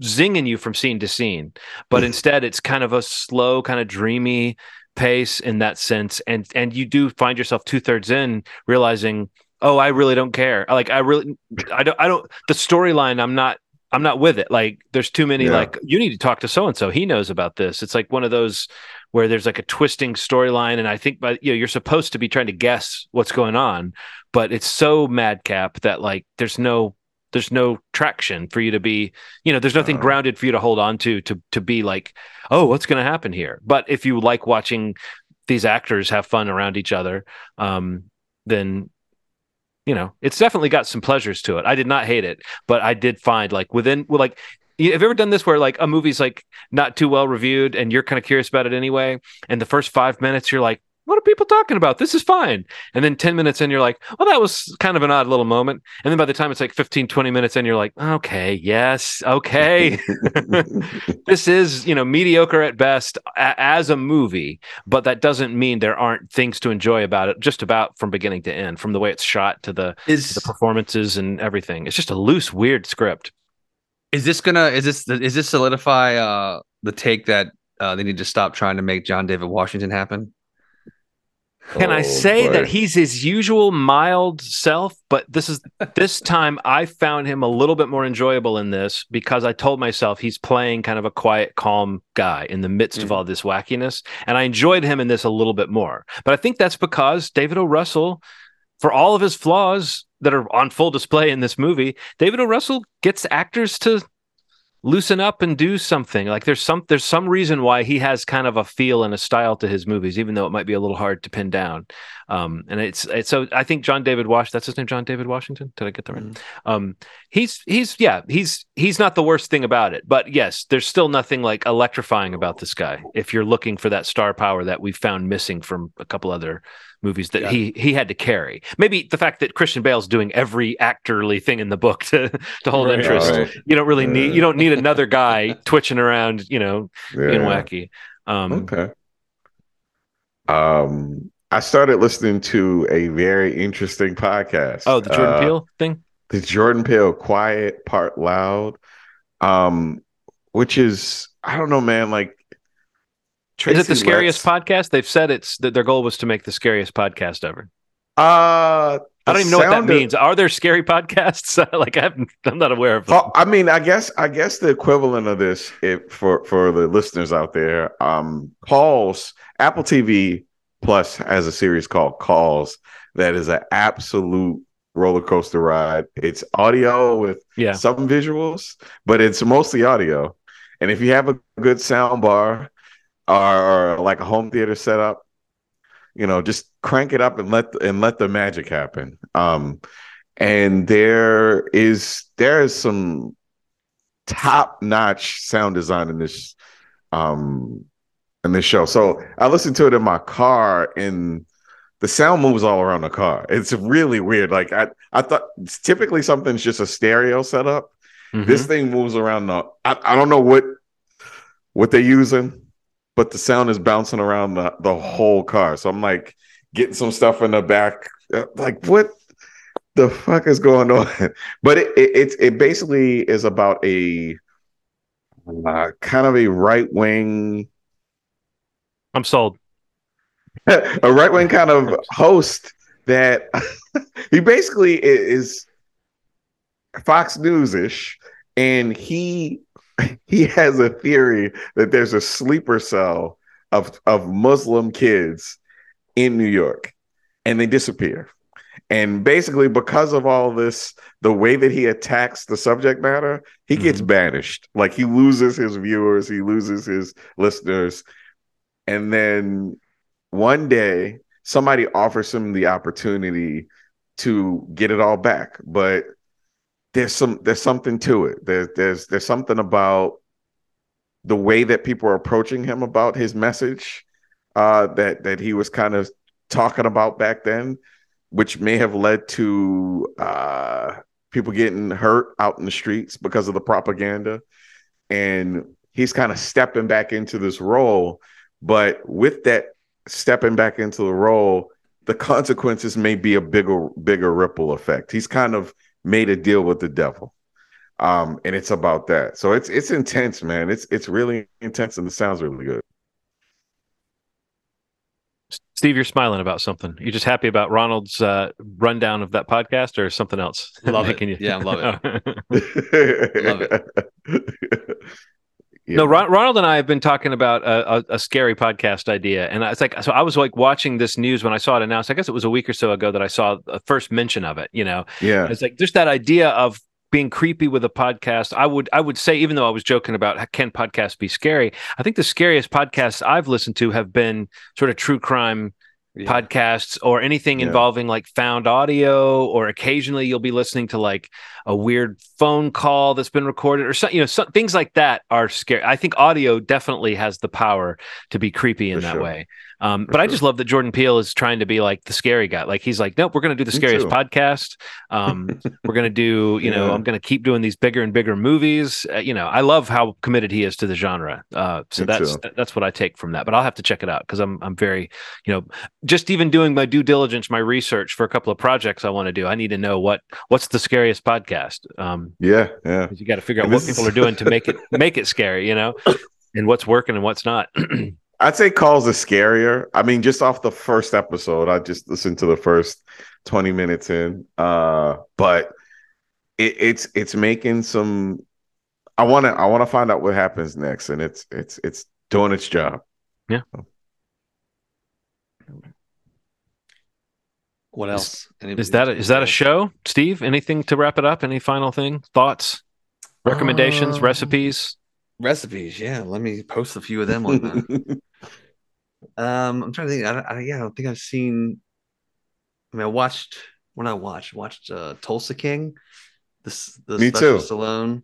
zinging you from scene to scene, but instead it's kind of a slow, kind of dreamy pace in that sense, and and you do find yourself two thirds in realizing oh i really don't care like i really i don't i don't the storyline i'm not I'm not with it. Like there's too many yeah. like you need to talk to so and so. He knows about this. It's like one of those where there's like a twisting storyline and I think but you know you're supposed to be trying to guess what's going on, but it's so madcap that like there's no there's no traction for you to be, you know, there's nothing uh, grounded for you to hold on to to to be like, "Oh, what's going to happen here?" But if you like watching these actors have fun around each other, um then you know, it's definitely got some pleasures to it. I did not hate it, but I did find like within well, like have you ever done this where like a movie's like not too well reviewed and you're kind of curious about it anyway, and the first five minutes you're like, what are people talking about? This is fine. And then 10 minutes in, you're like, well, that was kind of an odd little moment. And then by the time it's like 15, 20 minutes in, you're like, okay, yes, okay. this is, you know, mediocre at best a- as a movie, but that doesn't mean there aren't things to enjoy about it, just about from beginning to end, from the way it's shot to the, is, to the performances and everything. It's just a loose, weird script. Is this gonna, is this, is this solidify uh, the take that uh, they need to stop trying to make John David Washington happen? Can oh, I say boy. that he's his usual mild self, but this is this time I found him a little bit more enjoyable in this because I told myself he's playing kind of a quiet, calm guy in the midst mm. of all this wackiness, and I enjoyed him in this a little bit more. But I think that's because David O. Russell, for all of his flaws that are on full display in this movie, David O. Russell gets actors to loosen up and do something. Like there's some there's some reason why he has kind of a feel and a style to his movies even though it might be a little hard to pin down. Um, and it's, it's so i think john david wash that's his name john david washington? Did i get that right? Mm-hmm. um, he's he's yeah he's he's not the worst thing about it. But yes there's still nothing like electrifying about this guy if you're looking for that star power that we found missing from a couple other movies that yeah. he he had to carry. Maybe the fact that Christian Bale's doing every actorly thing in the book to to hold right, interest. Right. You don't really need you don't need another guy twitching around, you know, being wacky. Um, Okay. Um, I started listening to a very interesting podcast. Oh, the Jordan Uh, Peele thing. the Jordan Peele Quiet Part Loud, um, which is I don't know, man. Like, Is it the scariest Letts- podcast? They've said it's that their goal was to make the scariest podcast ever. Uh, I don't even know what that of- means. Are there scary podcasts? like I I'm not aware of them. I mean, I guess I guess the equivalent of this, if for for the listeners out there, um, calls Apple TV Plus has a series called Calls that is an absolute roller coaster ride. It's audio with Yeah. some visuals, but it's mostly audio. And if you have a good sound bar or, or like a home theater setup, you know, just crank it up and let and let the magic happen. Um, and there is there is some top notch sound design in this um in this show. So I listened to it in my car and the sound moves all around the car. It's really weird. Like I, I thought typically something's just a stereo setup. Mhm. This thing moves around the I, I don't know what what they're using, but the sound is bouncing around the, the whole car. So I'm like getting some stuff in the back. uh, Like what the fuck is going on? But it it it, it basically is about a uh, kind of a right wing I'm sold. a right wing kind of host that he basically is Fox News ish, and he he has a theory that there's a sleeper cell of of Muslim kids in New York, and they disappear. And basically, because of all this, the way that he attacks the subject matter, he gets mm-hmm. banished. Like he loses his viewers, he loses his listeners, and then one day somebody offers him the opportunity to get it all back but there's some there's something to it there's there's there's something about the way that people are approaching him about his message uh that that he was kind of talking about back then which may have led to uh people getting hurt out in the streets because of the propaganda and he's kind of stepping back into this role but with that stepping back into the role, the consequences may be a bigger, bigger ripple effect. He's kind of made a deal with the devil. Um, and it's about that. So it's it's intense, man. It's it's really intense and it sounds really good. Steve, you're smiling about something. You're just happy about Ronald's uh, rundown of that podcast, or something else? Love it. Can you- Yeah, I love it. Yeah. No, Ron, Ronald and I have been talking about a, a, a scary podcast idea, and it's like so. I was like watching this news when I saw it announced. I guess it was a week or so ago that I saw the first mention of it. You know, yeah. it's like just that idea of being creepy with a podcast. I would I would say, even though I was joking about can podcasts be scary, I think the scariest podcasts I've listened to have been sort of true crime Yeah. podcasts or anything Yeah. involving like found audio or occasionally you'll be listening to like a weird phone call that's been recorded or something you know some, things like that are scary i think audio definitely has the power to be creepy in For that sure. way um, but i just love that jordan peele is trying to be like the scary guy like he's like nope we're going to do the scariest podcast um, we're going to do you know i'm going to keep doing these bigger and bigger movies uh, you know i love how committed he is to the genre uh, so Me that's too. that's what i take from that but i'll have to check it out because i'm i'm very you know just even doing my due diligence, my research for a couple of projects I want to do, I need to know what what's the scariest podcast. Um, Yeah. Yeah. you got to figure out what people are doing to make it make it scary, you know, and what's working and what's not. I'd say calls are scarier. I mean, just off the first episode, I just listened to the first 20 minutes in. Uh, but it, it's it's making some I wanna I wanna find out what happens next, and it's it's it's doing its job. Yeah. What else? is that a, is that a show, Steve? Anything to wrap it up? Any final thing? Thoughts? Recommendations? Um, recipes? Recipes? Yeah, let me post a few of them on that. um, I'm trying to think. I, I, yeah, I don't think I've seen. I mean, I watched when I watched watched uh, Tulsa King. This the Me special too. Stallone,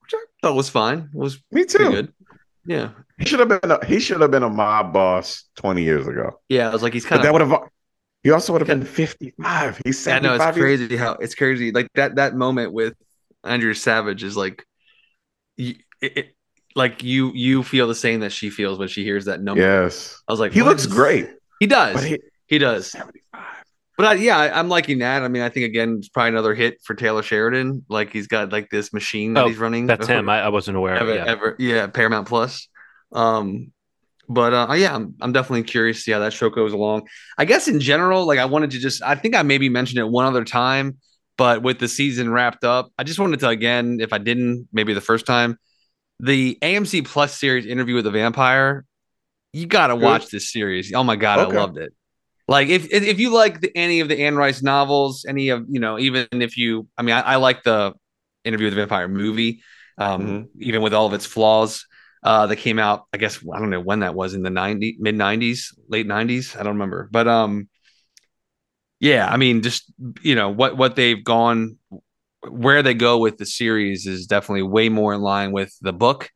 which I thought was fine. Was Me too. good. Yeah, He should have been a, he should have been a mob boss 20 years ago. yeah. I was like, he's But kind that would have he also would have been 55. He's I know 75 it's crazy how it's crazy. Like that that moment with Andrea Savage is like it, it- like you you feel the same that she feels when she hears that number. Yes. I was like, He looks is- great. He does. He, he, does. 75. But I, yeah, I, I'm liking that. I mean, I think again, it's probably another hit for Taylor Sheridan. Like he's got like this machine that Oh, he's running. That's him. I, I wasn't aware. ever, yeah. ever, yeah, Paramount Plus. Um, but uh, yeah, I'm, I'm definitely curious to see how that show goes along. I guess in general, like I wanted to just, I think I maybe mentioned it one other time, but with the season wrapped up, I just wanted to again, if I didn't, maybe the first time, the AMC Plus series Interview with the Vampire. You gotta Good. watch this series. Oh my god, Okay. I loved it. Like if if you like the, any of the Anne Rice novels, any of you know, even if you, I mean, I, I like the Interview with the Vampire movie, um, Mhm. even with all of its flaws. Uh, that came out, I guess I don't know when that was in the 90 mid 90s, late 90s. I don't remember, but um, yeah, I mean, just you know what what they've gone, where they go with the series is definitely way more in line with the book,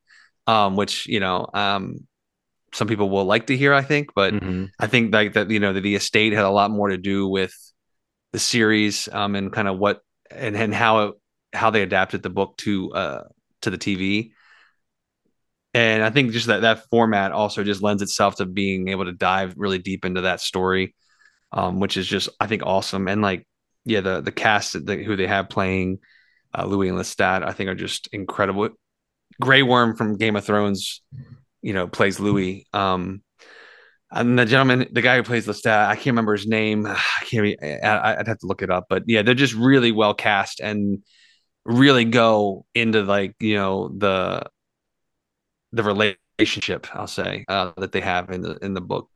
um, which you know um, some people will like to hear, I think, but Mhm. I think like that, you know, that the estate had a lot more to do with the series um, and kind of what and, and how it, how they adapted the book to uh, to the TV. And I think just that that format also just lends itself to being able to dive really deep into that story, um, which is just I think awesome. And like, yeah, the the cast that who they have playing uh, Louis and Lestat, I think are just incredible. Grey Worm from Game of Thrones, you know, plays Louis. Um, and the gentleman, the guy who plays Lestat, I can't remember his name. I can't. Be, I, I'd have to look it up, but yeah, they're just really well cast and really go into like you know the the relationship. I'll say uh, that they have in the in the book,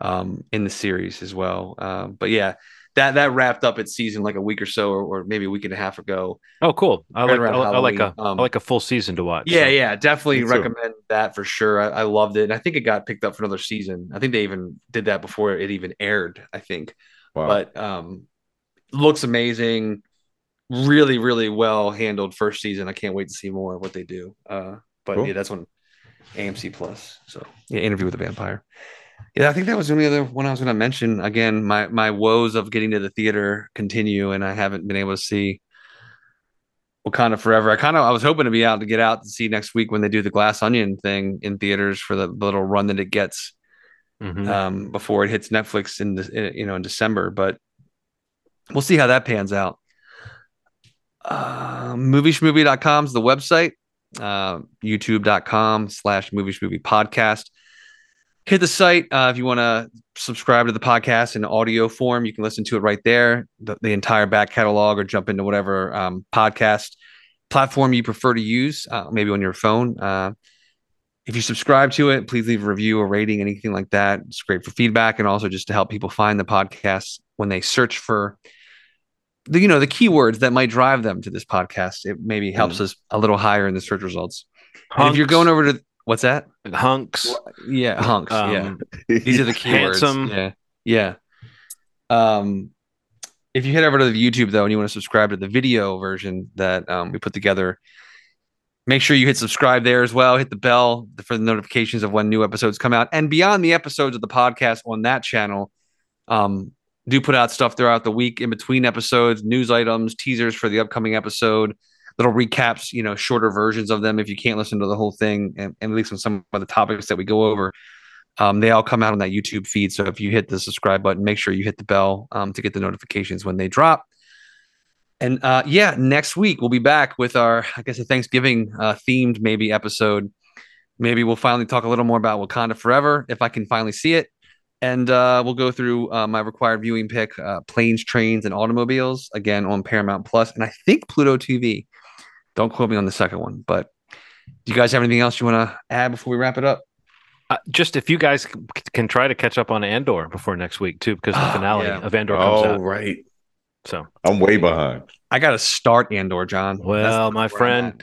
um, in the series as well. Um, but yeah, that that wrapped up its season like a week or so, or, or maybe a week and a half ago. Oh, cool. I like. around I, I like a. Um, I like a full season to watch. Yeah, so. yeah, definitely Me too. recommend that for sure. I, I loved it, and I think it got picked up for another season. I think they even did that before it even aired. I think, Wow. but um, looks amazing. Really, really well handled first season. I can't wait to see more of what they do. Uh, but Cool. yeah, that's one AMC Plus. So yeah, Interview with the Vampire. Yeah, I think that was the only other one I was going to mention. Again, my my woes of getting to the theater continue, and I haven't been able to see Wakanda Forever. I kind of I was hoping to be out to get out to see next week when they do the Glass Onion thing in theaters for the little run that it gets Mhm. um, before it hits Netflix in the, you know in December. But we'll see how that pans out. Uh, movieshmovie.com is the website. Uh, YouTube.com slash movie podcast. Hit the site uh, if you want to subscribe to the podcast in audio form. You can listen to it right there, the, the entire back catalog, or jump into whatever um, podcast platform you prefer to use, uh, maybe on your phone. Uh, if you subscribe to it, please leave a review or rating, anything like that. It's great for feedback and also just to help people find the podcast when they search for the you know the keywords that might drive them to this podcast. It maybe helps us a little higher in the search results. And if you're going over to what's that? hunks, Yeah, hunks. yeah, um, these are the keywords. handsome. Yeah, yeah. Um, if you head over to the YouTube though, and you want to subscribe to the video version that um, we put together, make sure you hit subscribe there as well. Hit the bell for the notifications of when new episodes come out, and beyond the episodes of the podcast on that channel. Um, do put out stuff throughout the week in between episodes, news items, teasers for the upcoming episode, little recaps, you know, shorter versions of them if you can't listen to the whole thing, and, and at least on some of the topics that we go over. Um, they all come out on that YouTube feed. So if you hit the subscribe button, make sure you hit the bell um, to get the notifications when they drop. And uh, yeah, next week we'll be back with our, I guess, a Thanksgiving uh, themed maybe episode. Maybe we'll finally talk a little more about Wakanda Forever if I can finally see it. And uh, we'll go through uh, my required viewing pick uh, Planes, Trains, and Automobiles again on Paramount Plus, and I think Pluto TV. Don't quote me on the second one, but do you guys have anything else you want to add before we wrap it up? Uh, just if you guys c- can try to catch up on Andor before next week too, because the Oh, finale yeah. of Andor comes oh, out. right. So I'm way behind. I got to start Andor, John. Well, my friend,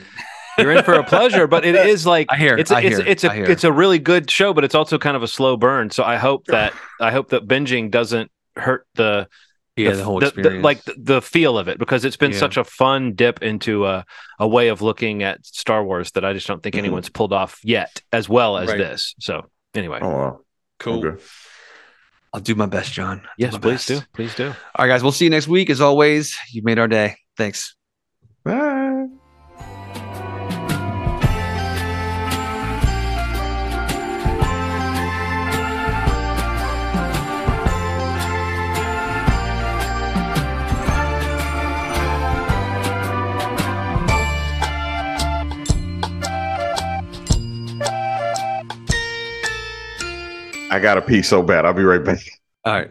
you're in for a pleasure, but it is like I hear, it's a, I it's hear, it's I a hear. it's a really good show, but it's also kind of a slow burn. So I hope that I hope that binging doesn't hurt the yeah, the, whole the- experience. like the, the feel of it because it's been Yeah. such a fun dip into a, a way of looking at Star Wars that I just don't think Mhm. anyone's pulled off yet as well as Right. this. So anyway, Oh, wow. cool. Okay. I'll do my best, John. I'll yes, please best. do, please do. All right, guys. We'll see you next week. As always, you've made our day. Thanks. Bye. I gotta pee so bad. I'll be right back. All right.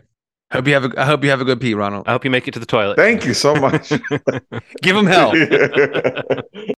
Hope you have a. I hope you have a good pee, Ronald. I hope you make it to the toilet. Thank you so much. Give him hell.